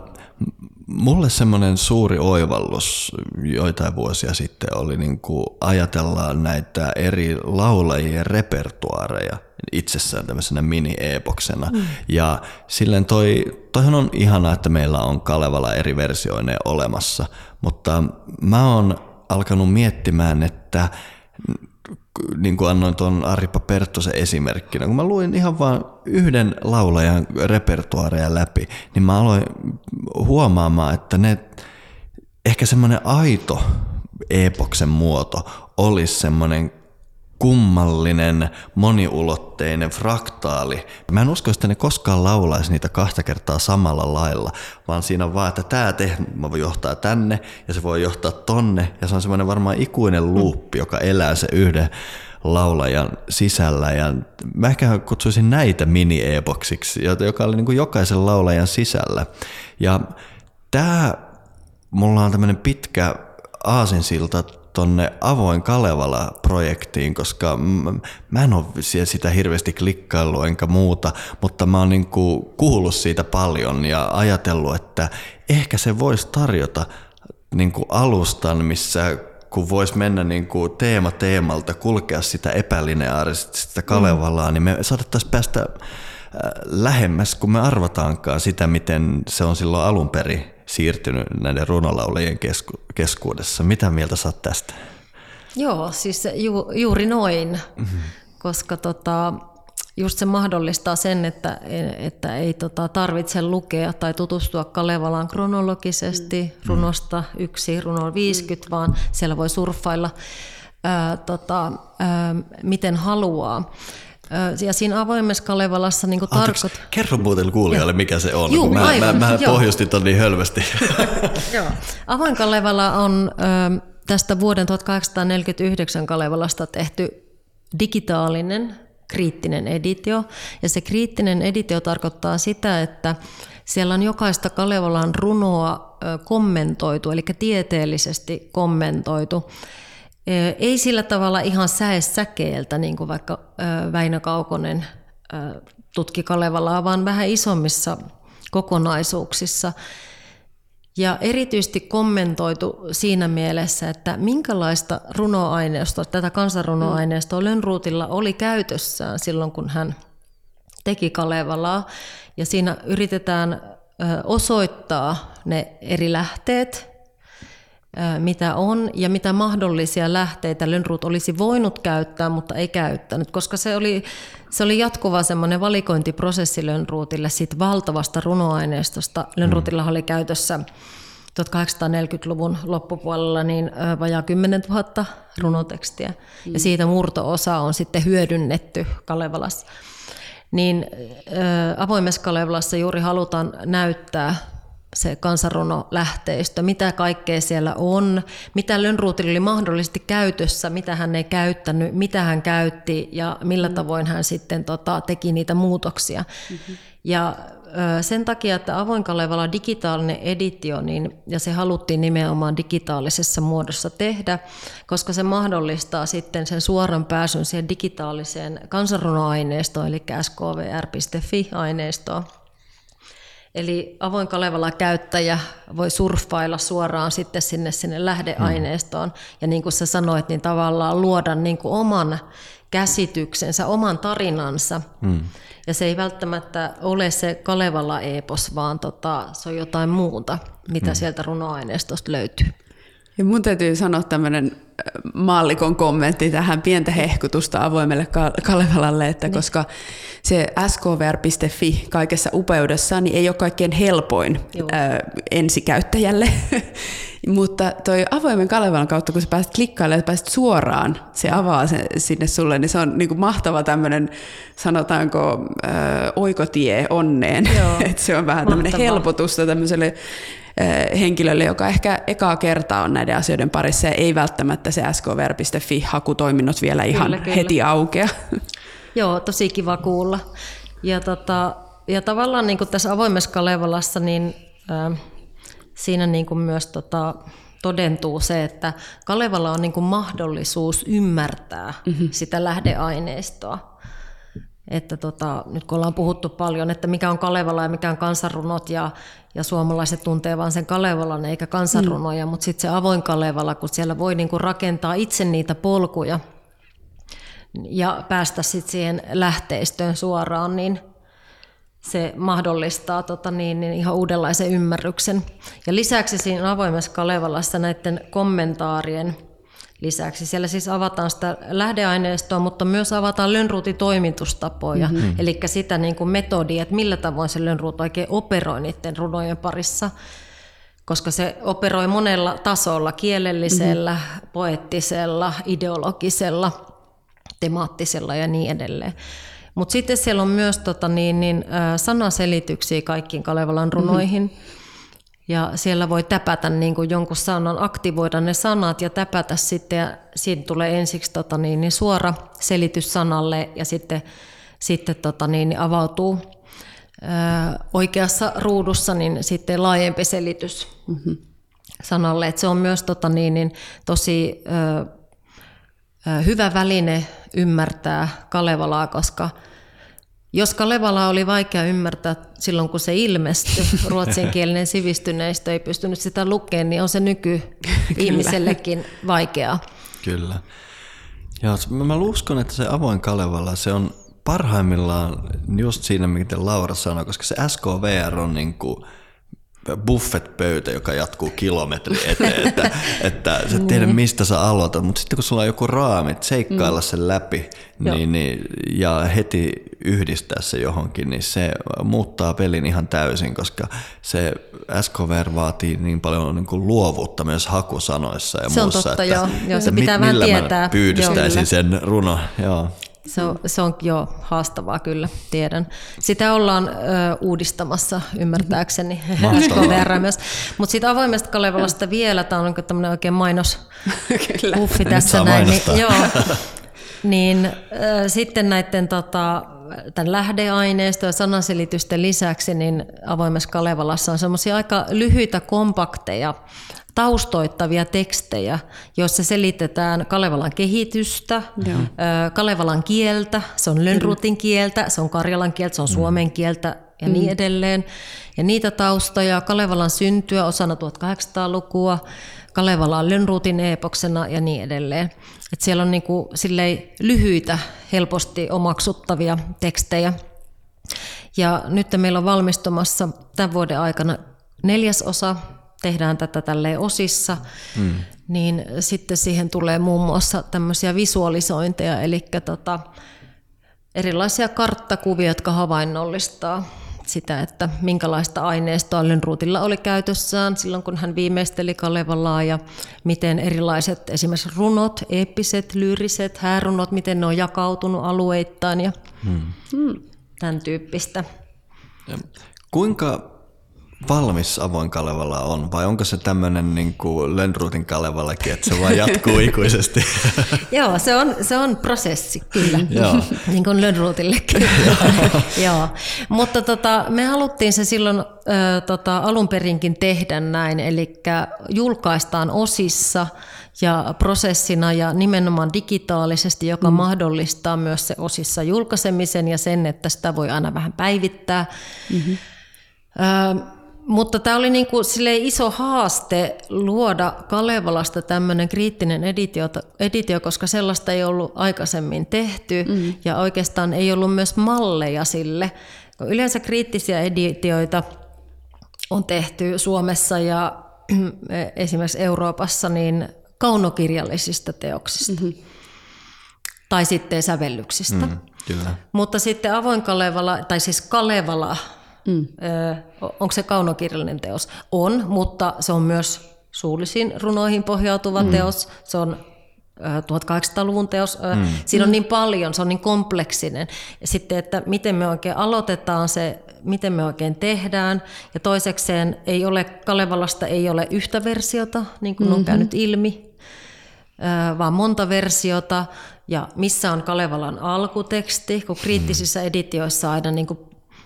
mulle semmoinen suuri oivallus joitain vuosia sitten oli niin kuin ajatella näitä eri laulajien repertuareja itsessään tämmöisenä mini-epoksena. Mm. Ja silleen toi, toihan on ihanaa, että meillä on Kalevala eri versioineen olemassa, mutta mä oon alkanut miettimään, että niin kuin annoin tuon Aripa Perttosen esimerkkinä, kun mä luin ihan vain yhden laulajan repertuaareja läpi, niin mä aloin huomaamaan, että ne ehkä semmoinen aito epoksen muoto olisi semmoinen kummallinen, moniulotteinen, fraktaali. Mä en usko, että ne koskaan laulaisi niitä kahta kertaa samalla lailla, vaan siinä on vaan, että tämä teema voi johtaa tänne ja se voi johtaa tonne ja se on semmoinen varmaan ikuinen luuppi, joka elää se yhden laulajan sisällä. Ja mä ehkä kutsuisin näitä mini-epoksiksi, joka oli niin kuin jokaisen laulajan sisällä. Ja tämä, mulla on tämmöinen pitkä aasinsilta tonne Avoin Kalevala-projektiin, koska mä en ole sitä hirveästi klikkaillut enkä muuta, mutta mä oon niin kuullut siitä paljon ja ajatellut, että ehkä se voisi tarjota niin kuin alustan, missä kun voisi mennä niin kuin teema teemalta, kulkea sitä epälineaarisesti sitä Kalevalaa, mm. niin me saatettaisiin päästä äh, lähemmäs, kun me arvataankaan sitä, miten se on silloin alun perin siirtynyt näiden runolaulajien kesku- keskuudessa. Mitä mieltä saat tästä? Joo, siis ju- juuri noin, mm-hmm. koska tota, just se mahdollistaa sen, että, että ei tota, tarvitse lukea tai tutustua Kalevalaan kronologisesti mm. runosta yksi, runo 50, mm. vaan siellä voi surffailla ää, tota, ää, miten haluaa. Ja siinä avoimessa Kalevalassa niin tarkoit... Kerro muuten kuulijalle, mikä se on. Juu, mä, aivan, mä, mä pohjustin ton niin hölvästi. Joo. Avoin Kalevala on tästä vuoden 1849 Kalevalasta tehty digitaalinen kriittinen editio. Ja se kriittinen editio tarkoittaa sitä, että siellä on jokaista Kalevalan runoa kommentoitu, eli tieteellisesti kommentoitu ei sillä tavalla ihan säkeeltä, niin kuin vaikka Väinö Kaukonen tutki Kalevalaa, vaan vähän isommissa kokonaisuuksissa. Ja erityisesti kommentoitu siinä mielessä, että minkälaista runoaineistoa, tätä kansanrunoaineistoa mm. Lönnruutilla oli käytössään silloin, kun hän teki Kalevalaa. Ja siinä yritetään osoittaa ne eri lähteet, mitä on ja mitä mahdollisia lähteitä Lönnruut olisi voinut käyttää, mutta ei käyttänyt, koska se oli, se oli jatkuva semmoinen valikointiprosessi Lönnruutille siitä valtavasta runoaineistosta. Lönnruutilla oli käytössä 1840-luvun loppupuolella niin vajaa 10 000 runotekstiä, mm. ja siitä murto-osa on sitten hyödynnetty Kalevalassa. Niin avoimessa Kalevalassa juuri halutaan näyttää se kansanruno lähteistö, mitä kaikkea siellä on, mitä Lönnruutilla oli mahdollisesti käytössä, mitä hän ei käyttänyt, mitä hän käytti ja millä mm. tavoin hän sitten tota, teki niitä muutoksia. Mm-hmm. Ja sen takia, että avoin Kalevala digitaalinen editio, niin, ja se haluttiin nimenomaan digitaalisessa muodossa tehdä, koska se mahdollistaa sitten sen suoran pääsyn siihen digitaaliseen kansanrunoaineistoon, eli skvr.fi-aineistoon Eli avoin Kalevala käyttäjä voi surffailla suoraan sitten sinne, sinne lähdeaineistoon. Hmm. Ja niin kuin sä sanoit, niin tavallaan luoda niin kuin oman käsityksensä, oman tarinansa. Hmm. Ja se ei välttämättä ole se Kalevala-epos, vaan tota, se on jotain muuta, mitä hmm. sieltä runoaineistosta löytyy. Ja mun täytyy sanoa tämmöinen maallikon kommentti tähän pientä hehkutusta avoimelle Kalevalalle, että niin. koska se skvr.fi kaikessa upeudessaan niin ei ole kaikkein helpoin ää, ensikäyttäjälle, mutta toi avoimen Kalevalan kautta, kun sä pääset klikkailemaan, että pääset suoraan, se avaa sen sinne sulle, niin se on niin kuin mahtava tämmöinen, sanotaanko, ää, oikotie onneen, että se on vähän tämmöinen helpotusta tämmöiselle henkilölle, joka ehkä ekaa kertaa on näiden asioiden parissa ja ei välttämättä se skvr.fi-hakutoiminnot vielä ihan kyllä, kyllä. heti aukea. Joo, tosi kiva kuulla. Ja, tota, ja tavallaan niin kuin tässä avoimessa Kalevalassa, niin äh, siinä niin kuin myös tota, todentuu se, että Kalevala on niin kuin mahdollisuus ymmärtää mm-hmm. sitä lähdeaineistoa. Että tota, nyt kun ollaan puhuttu paljon, että mikä on Kalevala ja mikä on kansanrunot ja, ja suomalaiset tuntee vain sen Kalevalan eikä kansanrunoja, mm. mutta sitten se avoin Kalevala, kun siellä voi niinku rakentaa itse niitä polkuja ja päästä sitten siihen lähteistöön suoraan, niin se mahdollistaa tota niin, niin ihan uudenlaisen ymmärryksen. Ja lisäksi siinä avoimessa Kalevalassa näiden kommentaarien lisäksi. Siellä siis avataan sitä lähdeaineistoa, mutta myös avataan Lönnruutin toimitustapoja, mm-hmm. eli sitä niin kuin metodia, että millä tavoin se Lönnruut oikein operoi niiden runojen parissa koska se operoi monella tasolla, kielellisellä, mm-hmm. poettisella, ideologisella, temaattisella ja niin edelleen. Mutta sitten siellä on myös tota, niin, niin, sanaselityksiä kaikkiin Kalevalan runoihin. Mm-hmm ja siellä voi täpätä niin kuin jonkun sanan, aktivoida ne sanat ja täpätä sitten. Ja siinä tulee ensiksi tota niin, niin suora selitys sanalle ja sitten, sitten tota niin, niin avautuu ö, oikeassa ruudussa niin sitten laajempi selitys mm-hmm. sanalle. Et se on myös tota niin, niin, tosi ö, ö, hyvä väline ymmärtää Kalevalaa, koska – jos Kalevala oli vaikea ymmärtää silloin, kun se ilmestyi, ruotsinkielinen sivistyneistö ei pystynyt sitä lukemaan, niin on se nyky-ihmisellekin vaikeaa. Kyllä. Ja mä uskon, että se avoin Kalevala, se on parhaimmillaan just siinä, miten Laura sanoi, koska se SKVR on niin kuin buffet-pöytä, joka jatkuu kilometri eteen, että, että sä et tiedä mistä sä aloitat, mutta sitten kun sulla on joku raami, seikkailla mm. sen läpi niin, niin, ja heti yhdistää se johonkin, niin se muuttaa pelin ihan täysin, koska se SKVR vaatii niin paljon niin kuin luovuutta myös hakusanoissa ja se muussa. On totta, että, joo. joo se pitää vähän tietää. Mä pyydistäisin joo, sen runo, joo. Se on, se on jo haastavaa kyllä, tiedän. Sitä ollaan ö, uudistamassa ymmärtääkseni SKVR myös. Mutta siitä avoimesta Kalevalasta vielä, tämä on niin tämmöinen oikein mainos puffi tässä näin. Niin, joo, niin ö, sitten näiden tota, tämän lähdeaineisto ja sanaselitysten lisäksi niin avoimessa Kalevalassa on semmoisia aika lyhyitä kompakteja taustoittavia tekstejä, joissa selitetään Kalevalan kehitystä, Joo. Kalevalan kieltä, se on Lönnrutin kieltä, se on Karjalan kieltä, se on mm. suomen kieltä ja niin mm. edelleen. Ja niitä taustoja, Kalevalan syntyä osana 1800-lukua, Kalevala on Lönnrutin eepoksena ja niin edelleen. Et siellä on niinku lyhyitä, helposti omaksuttavia tekstejä. Ja nyt meillä on valmistumassa tämän vuoden aikana neljäs osa tehdään tätä tälleen osissa, mm. niin sitten siihen tulee muun muassa tämmöisiä visualisointeja, eli tota, erilaisia karttakuvia, jotka havainnollistaa sitä, että minkälaista aineistoa Lönnruutilla oli käytössään silloin, kun hän viimeisteli Kalevalaa ja miten erilaiset esimerkiksi runot, eeppiset, lyyriset, häärunot, miten ne on jakautunut alueittain ja hmm. tämän tyyppistä. Ja kuinka valmis avoin Kalevala on, vai onko se tämmöinen niin kuin Lönnruutin Kalevalakin, että se vaan jatkuu ikuisesti? Joo, se on, se on prosessi, kyllä, niin kuin Lönnruutillekin. Joo. Mutta tota, me haluttiin se silloin ö, tota, alun perinkin tehdä näin, eli julkaistaan osissa ja prosessina ja nimenomaan digitaalisesti, joka mm. mahdollistaa myös se osissa julkaisemisen ja sen, että sitä voi aina vähän päivittää. Mm-hmm. Ö, mutta tämä oli niin kuin iso haaste luoda Kalevalasta tämmöinen kriittinen editio, editio, koska sellaista ei ollut aikaisemmin tehty mm. ja oikeastaan ei ollut myös malleja sille. Yleensä kriittisiä editioita on tehty Suomessa ja esimerkiksi Euroopassa niin kaunokirjallisista teoksista mm-hmm. tai sitten sävellyksistä. Mm, kyllä. Mutta sitten avoin Kalevala, tai siis Kalevala Mm. onko se kaunokirjallinen teos? On, mutta se on myös suullisiin runoihin pohjautuva mm. teos. Se on 1800-luvun teos. Mm. Siinä on niin paljon, se on niin kompleksinen. Ja sitten, että miten me oikein aloitetaan se, miten me oikein tehdään. Ja toisekseen ei ole, Kalevalasta ei ole yhtä versiota, niin kuin mm-hmm. on käynyt ilmi, vaan monta versiota. Ja missä on Kalevalan alkuteksti, kun kriittisissä editioissa aina niin kuin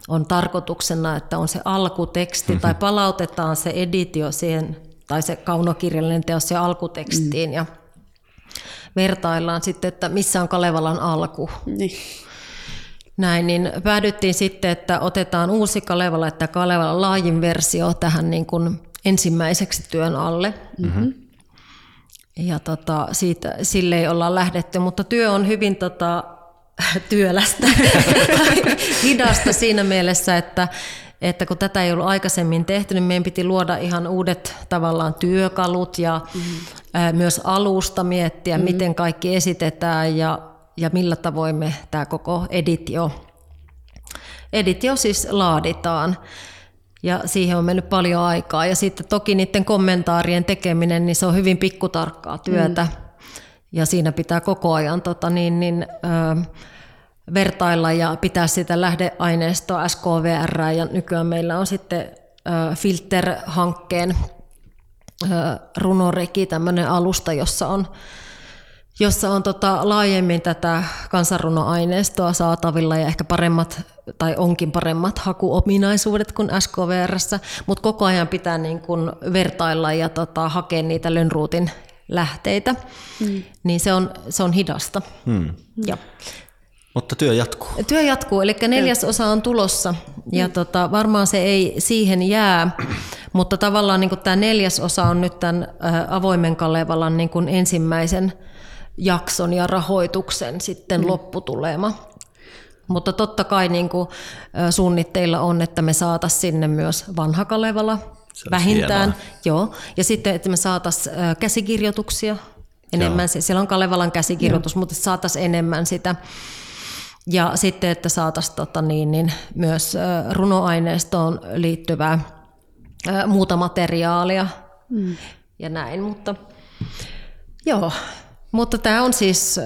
on tarkoituksena, että on se alkuteksti tai palautetaan se editio siihen tai se kaunokirjallinen teos ja alkutekstiin mm. ja vertaillaan sitten, että missä on Kalevalan alku. Niin. Näin, niin päädyttiin sitten, että otetaan uusi Kalevala, että Kalevalan laajin versio tähän niin kuin ensimmäiseksi työn alle. Mm-hmm. Ja tota, siitä, sille ei olla lähdetty, mutta työ on hyvin tota, työlästä, hidasta siinä mielessä, että, että kun tätä ei ollut aikaisemmin tehty, niin meidän piti luoda ihan uudet tavallaan työkalut ja mm-hmm. myös alusta miettiä, mm-hmm. miten kaikki esitetään ja, ja millä tavoin me tämä koko editio, editio siis laaditaan. Ja siihen on mennyt paljon aikaa. Ja sitten toki niiden kommentaarien tekeminen, niin se on hyvin pikkutarkkaa työtä. Mm. Ja siinä pitää koko ajan tota, niin, niin, ö, vertailla ja pitää sitä lähdeaineistoa SKVR. Ja nykyään meillä on sitten ö, Filter-hankkeen ö, runoreki, tämmöinen alusta, jossa on jossa on tota laajemmin tätä kansanrunoaineistoa saatavilla ja ehkä paremmat tai onkin paremmat hakuominaisuudet kuin SKVRssä, mutta koko ajan pitää niin kun vertailla ja tota, hakea niitä Lönnruutin lähteitä, mm. niin se on, se on hidasta. Mm. Ja. Mutta työ jatkuu. Työ jatkuu, eli neljäs osa on tulossa ja mm. tota, varmaan se ei siihen jää, mutta tavallaan niin tämä neljäs osa on nyt tämän avoimen Kalevalan niin ensimmäisen jakson ja rahoituksen sitten mm. lopputulema. Mutta totta kai niin kuin, suunnitteilla on, että me saataisiin sinne myös vanha Kalevala vähintään. Joo. Ja sitten, että me saataisiin käsikirjoituksia enemmän. Joo. Siellä on Kalevalan käsikirjoitus, Joo. mutta saataisiin enemmän sitä. Ja sitten, että saataisiin tota niin, niin myös runoaineistoon liittyvää muuta materiaalia mm. ja näin. Mutta joo, mutta tämä on siis,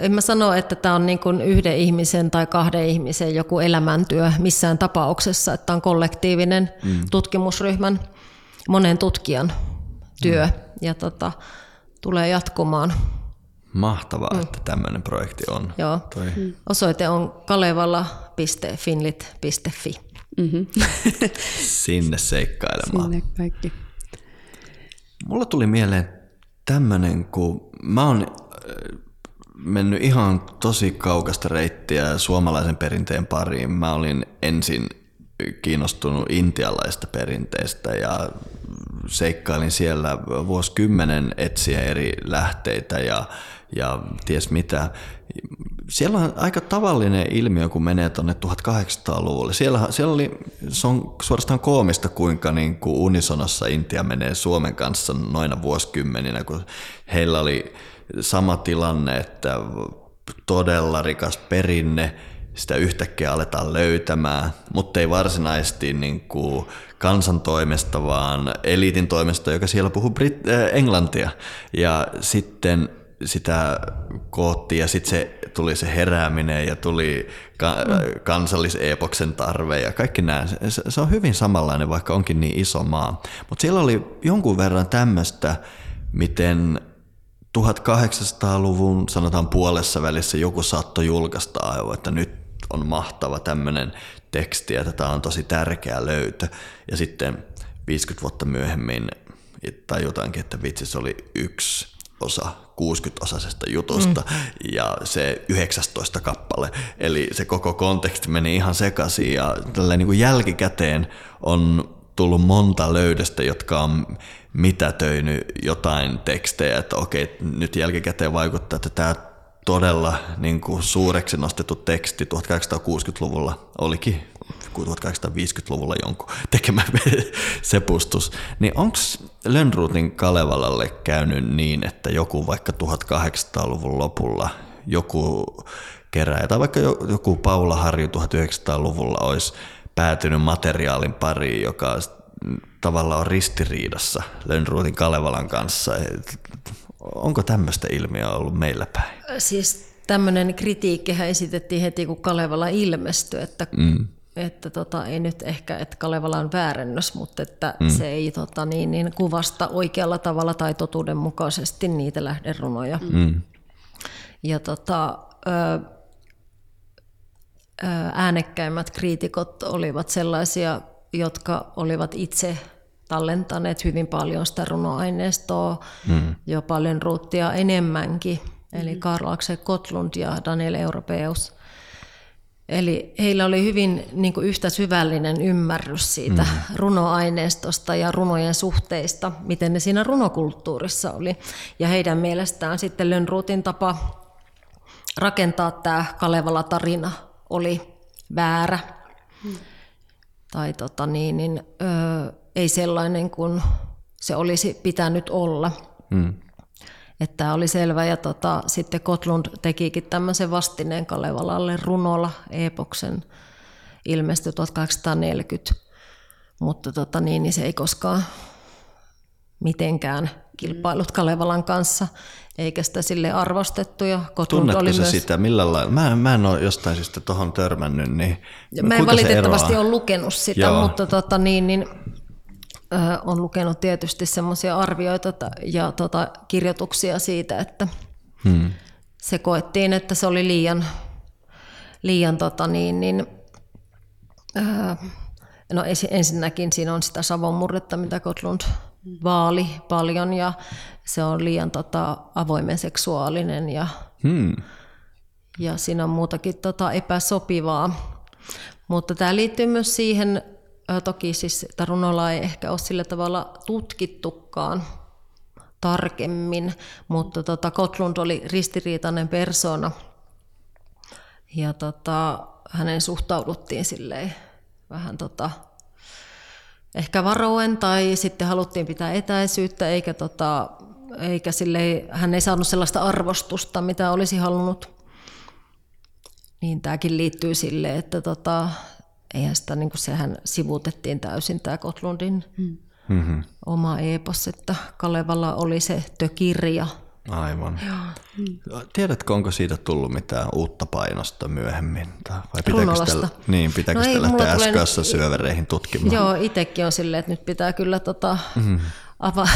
en mä sano, että tämä on niin kuin yhden ihmisen tai kahden ihmisen joku elämäntyö missään tapauksessa, että on kollektiivinen mm. tutkimusryhmän, monen tutkijan työ mm. ja tota, tulee jatkumaan. Mahtavaa, mm. että tämmöinen projekti on. Joo. Toi. Mm. Osoite on kalevala.finlit.fi. Mm-hmm. Sinne seikkailemaan. Sinne kaikki. Mulla tuli mieleen tämmöinen, kun mä oon mennyt ihan tosi kaukasta reittiä suomalaisen perinteen pariin. Mä olin ensin kiinnostunut intialaista perinteestä ja seikkailin siellä vuosikymmenen etsiä eri lähteitä ja, ja ties mitä. Siellä on aika tavallinen ilmiö, kun menee tuonne 1800-luvulle. Siellä, siellä oli, se on suorastaan koomista, kuinka niin kuin unisonossa Intia menee Suomen kanssa noina vuosikymmeninä, kun heillä oli sama tilanne, että todella rikas perinne, sitä yhtäkkiä aletaan löytämään, mutta ei varsinaisesti niin kuin kansan toimesta, vaan eliitin toimesta, joka siellä puhuu Brit- äh, englantia. Ja sitten sitä koottiin ja sitten se tuli se herääminen ja tuli ka- mm. kansallisepoksen tarve ja kaikki nämä. Se, se on hyvin samanlainen, vaikka onkin niin iso maa. Mutta siellä oli jonkun verran tämmöistä, miten 1800-luvun sanotaan puolessa välissä joku saattoi julkaista aivan, että nyt on mahtava tämmöinen teksti ja tämä on tosi tärkeä löytö. Ja sitten 50 vuotta myöhemmin tajutaankin, että vitsi se oli yksi osa 60-osaisesta jutusta mm. ja se 19 kappale. Eli se koko konteksti meni ihan sekaisin ja tällä niin kuin jälkikäteen on tullut monta löydöstä, jotka on mitätöinyt jotain tekstejä, että okei, nyt jälkikäteen vaikuttaa, että tämä todella niin kuin suureksi nostettu teksti 1860-luvulla olikin 1850-luvulla jonkun tekemä sepustus, niin onko Lönnruutin Kalevalalle käynyt niin, että joku vaikka 1800-luvun lopulla joku keräjä tai vaikka joku Paula Harju 1900-luvulla olisi päätynyt materiaalin pariin, joka tavallaan on ristiriidassa Lönnruutin Kalevalan kanssa. Onko tämmöistä ilmiöä ollut meillä päin? Siis tämmöinen kritiikkihän esitettiin heti, kun Kalevala ilmestyi, että, mm. että tota, ei nyt ehkä, että Kalevala on väärennös, mutta että mm. se ei tota, niin, niin, kuvasta oikealla tavalla tai totuudenmukaisesti niitä lähderunoja. Mm. Ja tota, ö, äänekkäimmät kriitikot olivat sellaisia, jotka olivat itse tallentaneet hyvin paljon sitä runoaineistoa, mm. jo paljon ruuttia enemmänkin. Eli Karl Axel Kotlund ja Daniel Europeus. Eli heillä oli hyvin niin kuin yhtä syvällinen ymmärrys siitä mm. runoaineistosta ja runojen suhteista, miten ne siinä runokulttuurissa oli. Ja heidän mielestään sitten Lönnruutin tapa rakentaa tämä Kalevala-tarina oli väärä. Mm. Tai tota niin, niin, ö, ei sellainen kuin se olisi pitänyt olla. Mm. Että tämä oli selvä ja tota, sitten Kotlund tekikin tämmöisen vastineen Kalevalalle runolla Epoksen ilmestyi 1840, mutta tota, niin, niin se ei koskaan mitenkään kilpailut Kalevalan kanssa, eikä sitä sille arvostettu. Ja Tunnetko oli myös... sitä millä lailla? Mä, mä en ole jostain syystä tuohon törmännyt. Niin mä en valitettavasti ole lukenut sitä, Joo. mutta tota, niin, niin, äh, on lukenut tietysti semmoisia arvioita ja tota, kirjoituksia siitä, että hmm. se koettiin, että se oli liian, liian tota, niin, niin, äh, no ensinnäkin siinä on sitä savon murretta, mitä Kotlund vaali paljon ja se on liian tota, avoimen seksuaalinen ja, hmm. ja siinä on muutakin tota, epäsopivaa. Mutta tämä liittyy myös siihen, toki siis runolla ei ehkä ole sillä tavalla tutkittukaan tarkemmin, mutta tota, Kotlund oli ristiriitainen persona ja tota, hänen suhtauduttiin silleen vähän tota, ehkä varoen tai sitten haluttiin pitää etäisyyttä, eikä, tota, eikä sille, hän ei saanut sellaista arvostusta, mitä olisi halunnut. Niin tämäkin liittyy sille, että tota, eihän sitä, niin kuin sehän sivuutettiin täysin tämä Kotlundin mm-hmm. oma epos, että Kalevalla oli se tökirja, Aivan. Joo. Tiedätkö, onko siitä tullut mitään uutta painosta myöhemmin? Vai pitääkö sitä, niin, pitääkö no sitä lähteä SKS tulee... syövereihin tutkimaan? Joo, itsekin on silleen, että nyt pitää kyllä tota, mm. ava,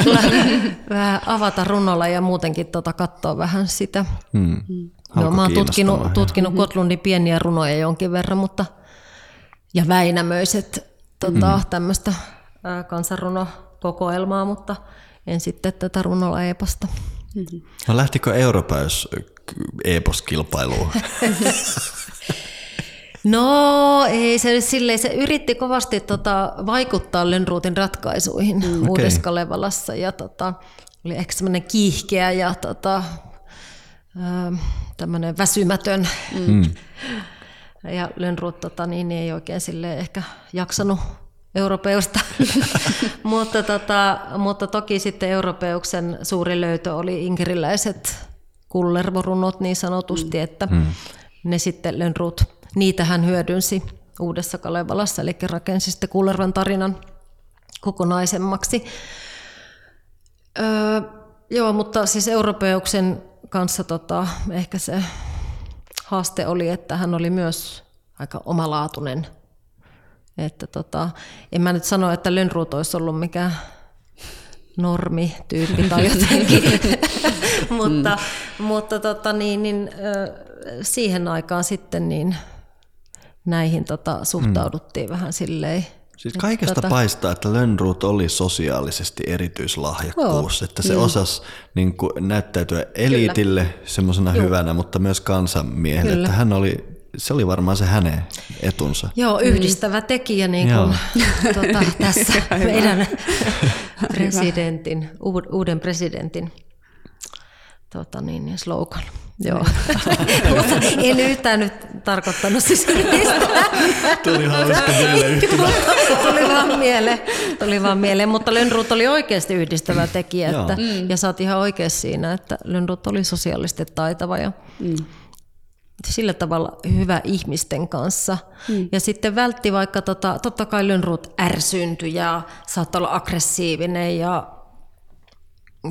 vähän avata runolla ja muutenkin tota, katsoa vähän sitä. Mm. No, mä oon tutkinut, tutkinut Kotlundin pieniä runoja jonkin verran, mutta ja Väinämöiset tota, mm. tämmöistä kansanrunokokoelmaa, mutta – en sitten tätä runolla eposta. No lähtikö Europäys eposkilpailuun? No ei, se, silleen, se yritti kovasti tota, vaikuttaa Lönnruutin ratkaisuihin mm, okay. Uudessa Kalevalassa ja tota, oli ehkä semmoinen kiihkeä ja tota, tämmöinen väsymätön. Mm. Ja Lönnruut tota, niin, niin ei oikein sille ehkä jaksanut europeusta. mutta, tota, mutta toki sitten europeuksen suuri löytö oli inkeriläiset kullervorunot niin sanotusti, mm. että mm. ne sitten Lönnrut, niitä hän hyödynsi Uudessa Kalevalassa, eli rakensi sitten Kullervan tarinan kokonaisemmaksi. Öö, joo, mutta siis europeuksen kanssa tota, ehkä se haaste oli, että hän oli myös aika omalaatuinen että tota, en mä nyt sano, että Lönnruut olisi ollut mikään normityyppi tai jotenkin, mutta, mm. mutta tota, niin, niin, siihen aikaan sitten niin näihin tota, suhtauduttiin mm. vähän silleen. Siis kaikesta tota... paistaa, että Lönnruut oli sosiaalisesti erityislahjakkuus, Joo. että se mm. osasi niin kuin, näyttäytyä eliitille semmoisena hyvänä, mutta myös kansanmiehelle, että hän oli se oli varmaan se hänen etunsa. Joo, yhdistävä tekijä niin kuin, tuota, tässä meidän presidentin, uuden presidentin tuota, niin, niin, slogan. Joo. en yhtään nyt tarkoittanut siis Tuli hauska Tuli vaan mieleen. Tuli vaan mieleen. Mutta Lönnruut oli oikeasti yhdistävä tekijä. Että, ja sä oot ihan oikeassa siinä, että Lönnruut oli sosiaalisesti taitava. Ja, mm sillä tavalla hyvä ihmisten kanssa. Mm. Ja sitten vältti vaikka, tota, totta kai Lönnruut ärsyyntyi ja saattoi olla aggressiivinen ja,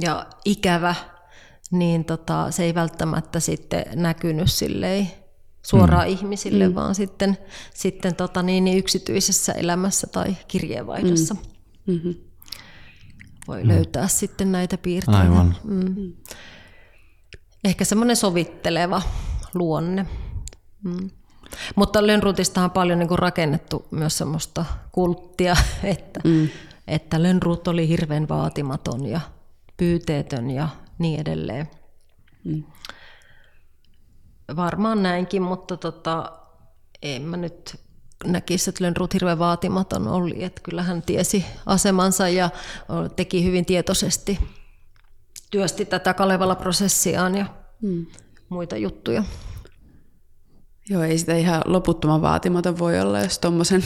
ja ikävä, niin tota, se ei välttämättä sitten näkynyt silleen suoraan mm. ihmisille, mm. vaan sitten, sitten tota, niin, niin yksityisessä elämässä tai kirjeenvaihdossa. Mm. Mm-hmm. Voi mm. löytää sitten näitä piirteitä. Aivan. Mm. Ehkä semmoinen sovitteleva luonne. Mm. Mutta Lönnrutistahan on paljon niin kuin rakennettu myös semmoista kulttia, että, mm. että Lönnruut oli hirveän vaatimaton ja pyyteetön ja niin edelleen. Mm. Varmaan näinkin, mutta tota, en mä nyt näkisi, että Lönnruut hirveän vaatimaton oli. Että kyllä hän tiesi asemansa ja teki hyvin tietoisesti, työsti tätä Kalevala-prosessiaan ja mm. Muita juttuja. Joo, ei sitä ihan loputtoman vaatimaton voi olla, jos tuommoisen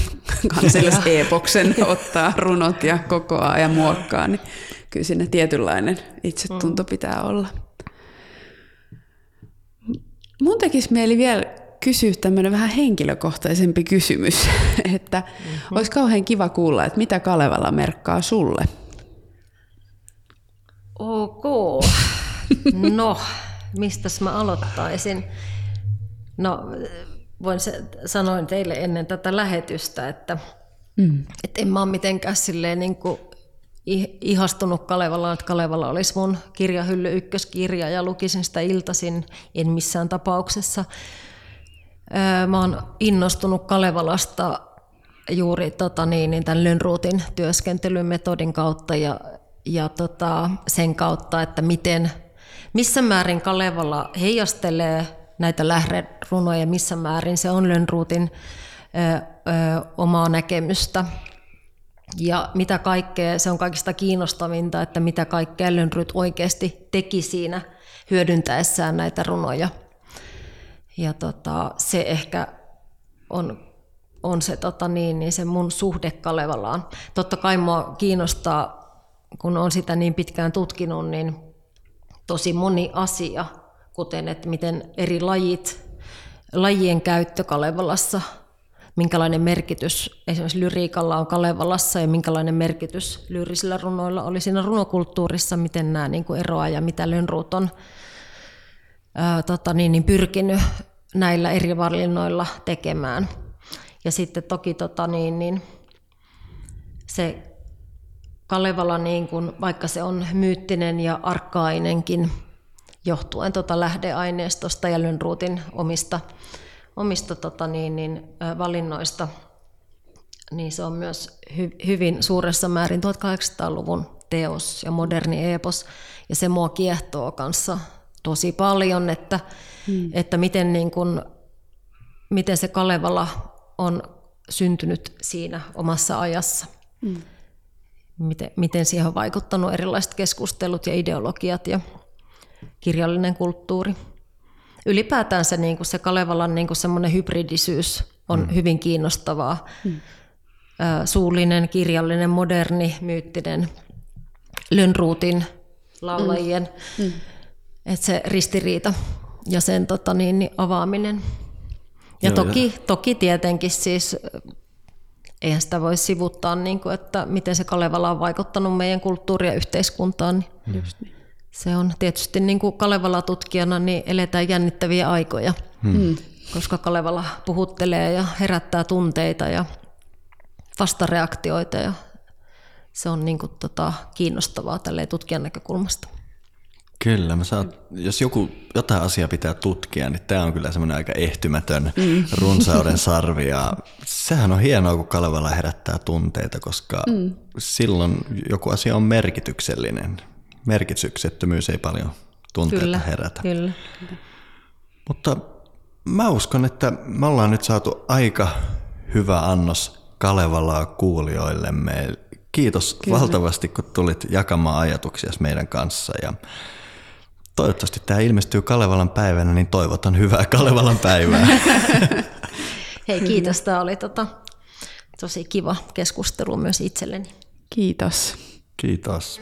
kansallis-epoksen ottaa runot ja kokoaa ja muokkaa, niin kyllä sinne tietynlainen itsetunto mm. pitää olla. Mun tekisi mieli vielä kysyä tämmöinen vähän henkilökohtaisempi kysymys, että mm-hmm. olisi kauhean kiva kuulla, että mitä Kalevala merkkaa sulle? Ok. No, mistäs mä aloittaisin? No, voin se, sanoin teille ennen tätä lähetystä, että mm. et en mä ole mitenkään silleen niin kuin ihastunut Kalevalaan, että Kalevala olisi mun kirjahylly ykköskirja ja lukisin sitä iltaisin, en missään tapauksessa. Mä oon innostunut Kalevalasta juuri tota niin, niin tämän Lönnruutin työskentelymetodin kautta ja, ja tota, sen kautta, että miten, missä määrin Kalevala heijastelee näitä lähderunoja, missä määrin se on Lönnruutin omaa näkemystä. Ja mitä kaikkea, se on kaikista kiinnostavinta, että mitä kaikkea Lönnrut oikeasti teki siinä hyödyntäessään näitä runoja. Ja tota, se ehkä on, on se, tota niin, niin se mun suhde Kalevalaan. Totta kai mua kiinnostaa, kun on sitä niin pitkään tutkinut, niin tosi moni asia, kuten että miten eri lajit, lajien käyttö Kalevalassa, minkälainen merkitys esimerkiksi lyriikalla on Kalevalassa ja minkälainen merkitys lyrisillä runoilla oli siinä runokulttuurissa, miten nämä niin kuin eroaa ja mitä Lönnruut on ää, tota niin, niin pyrkinyt näillä eri valinnoilla tekemään. Ja sitten toki tota niin, niin se Kalevala, niin kun, vaikka se on myyttinen ja arkkaainenkin, johtuen tota lähdeaineistosta ja Lönnruutin omista, omista tota niin, niin, valinnoista, niin se on myös hy, hyvin suuressa määrin 1800-luvun teos ja moderni epos, ja se mua kiehtoo kanssa tosi paljon, että, hmm. että miten, niin kun, miten se Kalevala on syntynyt siinä omassa ajassa. Hmm. Miten, miten siihen on vaikuttanut erilaiset keskustelut ja ideologiat ja kirjallinen kulttuuri. Ylipäätään se, niin se Kalevalan niin semmoinen hybridisyys on hmm. hyvin kiinnostavaa. Hmm. Suullinen, kirjallinen, moderni, myyttinen, Lönnruutin laulajien. Hmm että se ristiriita ja sen tota, niin, niin avaaminen. Ja Joo, toki, ja. toki tietenkin siis, eihän sitä voi sivuttaa, niin kuin, että miten se Kalevala on vaikuttanut meidän kulttuuri- ja yhteiskuntaan. Niin Just niin. Se on tietysti niin kuin Kalevala-tutkijana, niin eletään jännittäviä aikoja, hmm. koska Kalevala puhuttelee ja herättää tunteita ja vastareaktioita ja se on niin kuin, tota, kiinnostavaa tutkijan näkökulmasta. Kyllä, mä saat, jos joku, jotain asiaa pitää tutkia, niin tämä on kyllä semmoinen aika ehtymätön mm. runsauden sarvi. Ja sehän on hienoa, kun Kalevala herättää tunteita, koska mm. silloin joku asia on merkityksellinen. Merkityksettömyys ei paljon tunteita kyllä, herätä. Kyllä. Mutta mä uskon, että me ollaan nyt saatu aika hyvä annos Kalevalaa kuulijoillemme. Kiitos Kyllä. valtavasti, kun tulit jakamaan ajatuksia meidän kanssa. Ja Toivottavasti tämä ilmestyy Kalevalan päivänä, niin toivotan hyvää Kalevalan päivää. Hei, kiitos. Tämä oli tota, tosi kiva keskustelu myös itselleni. Kiitos. Kiitos.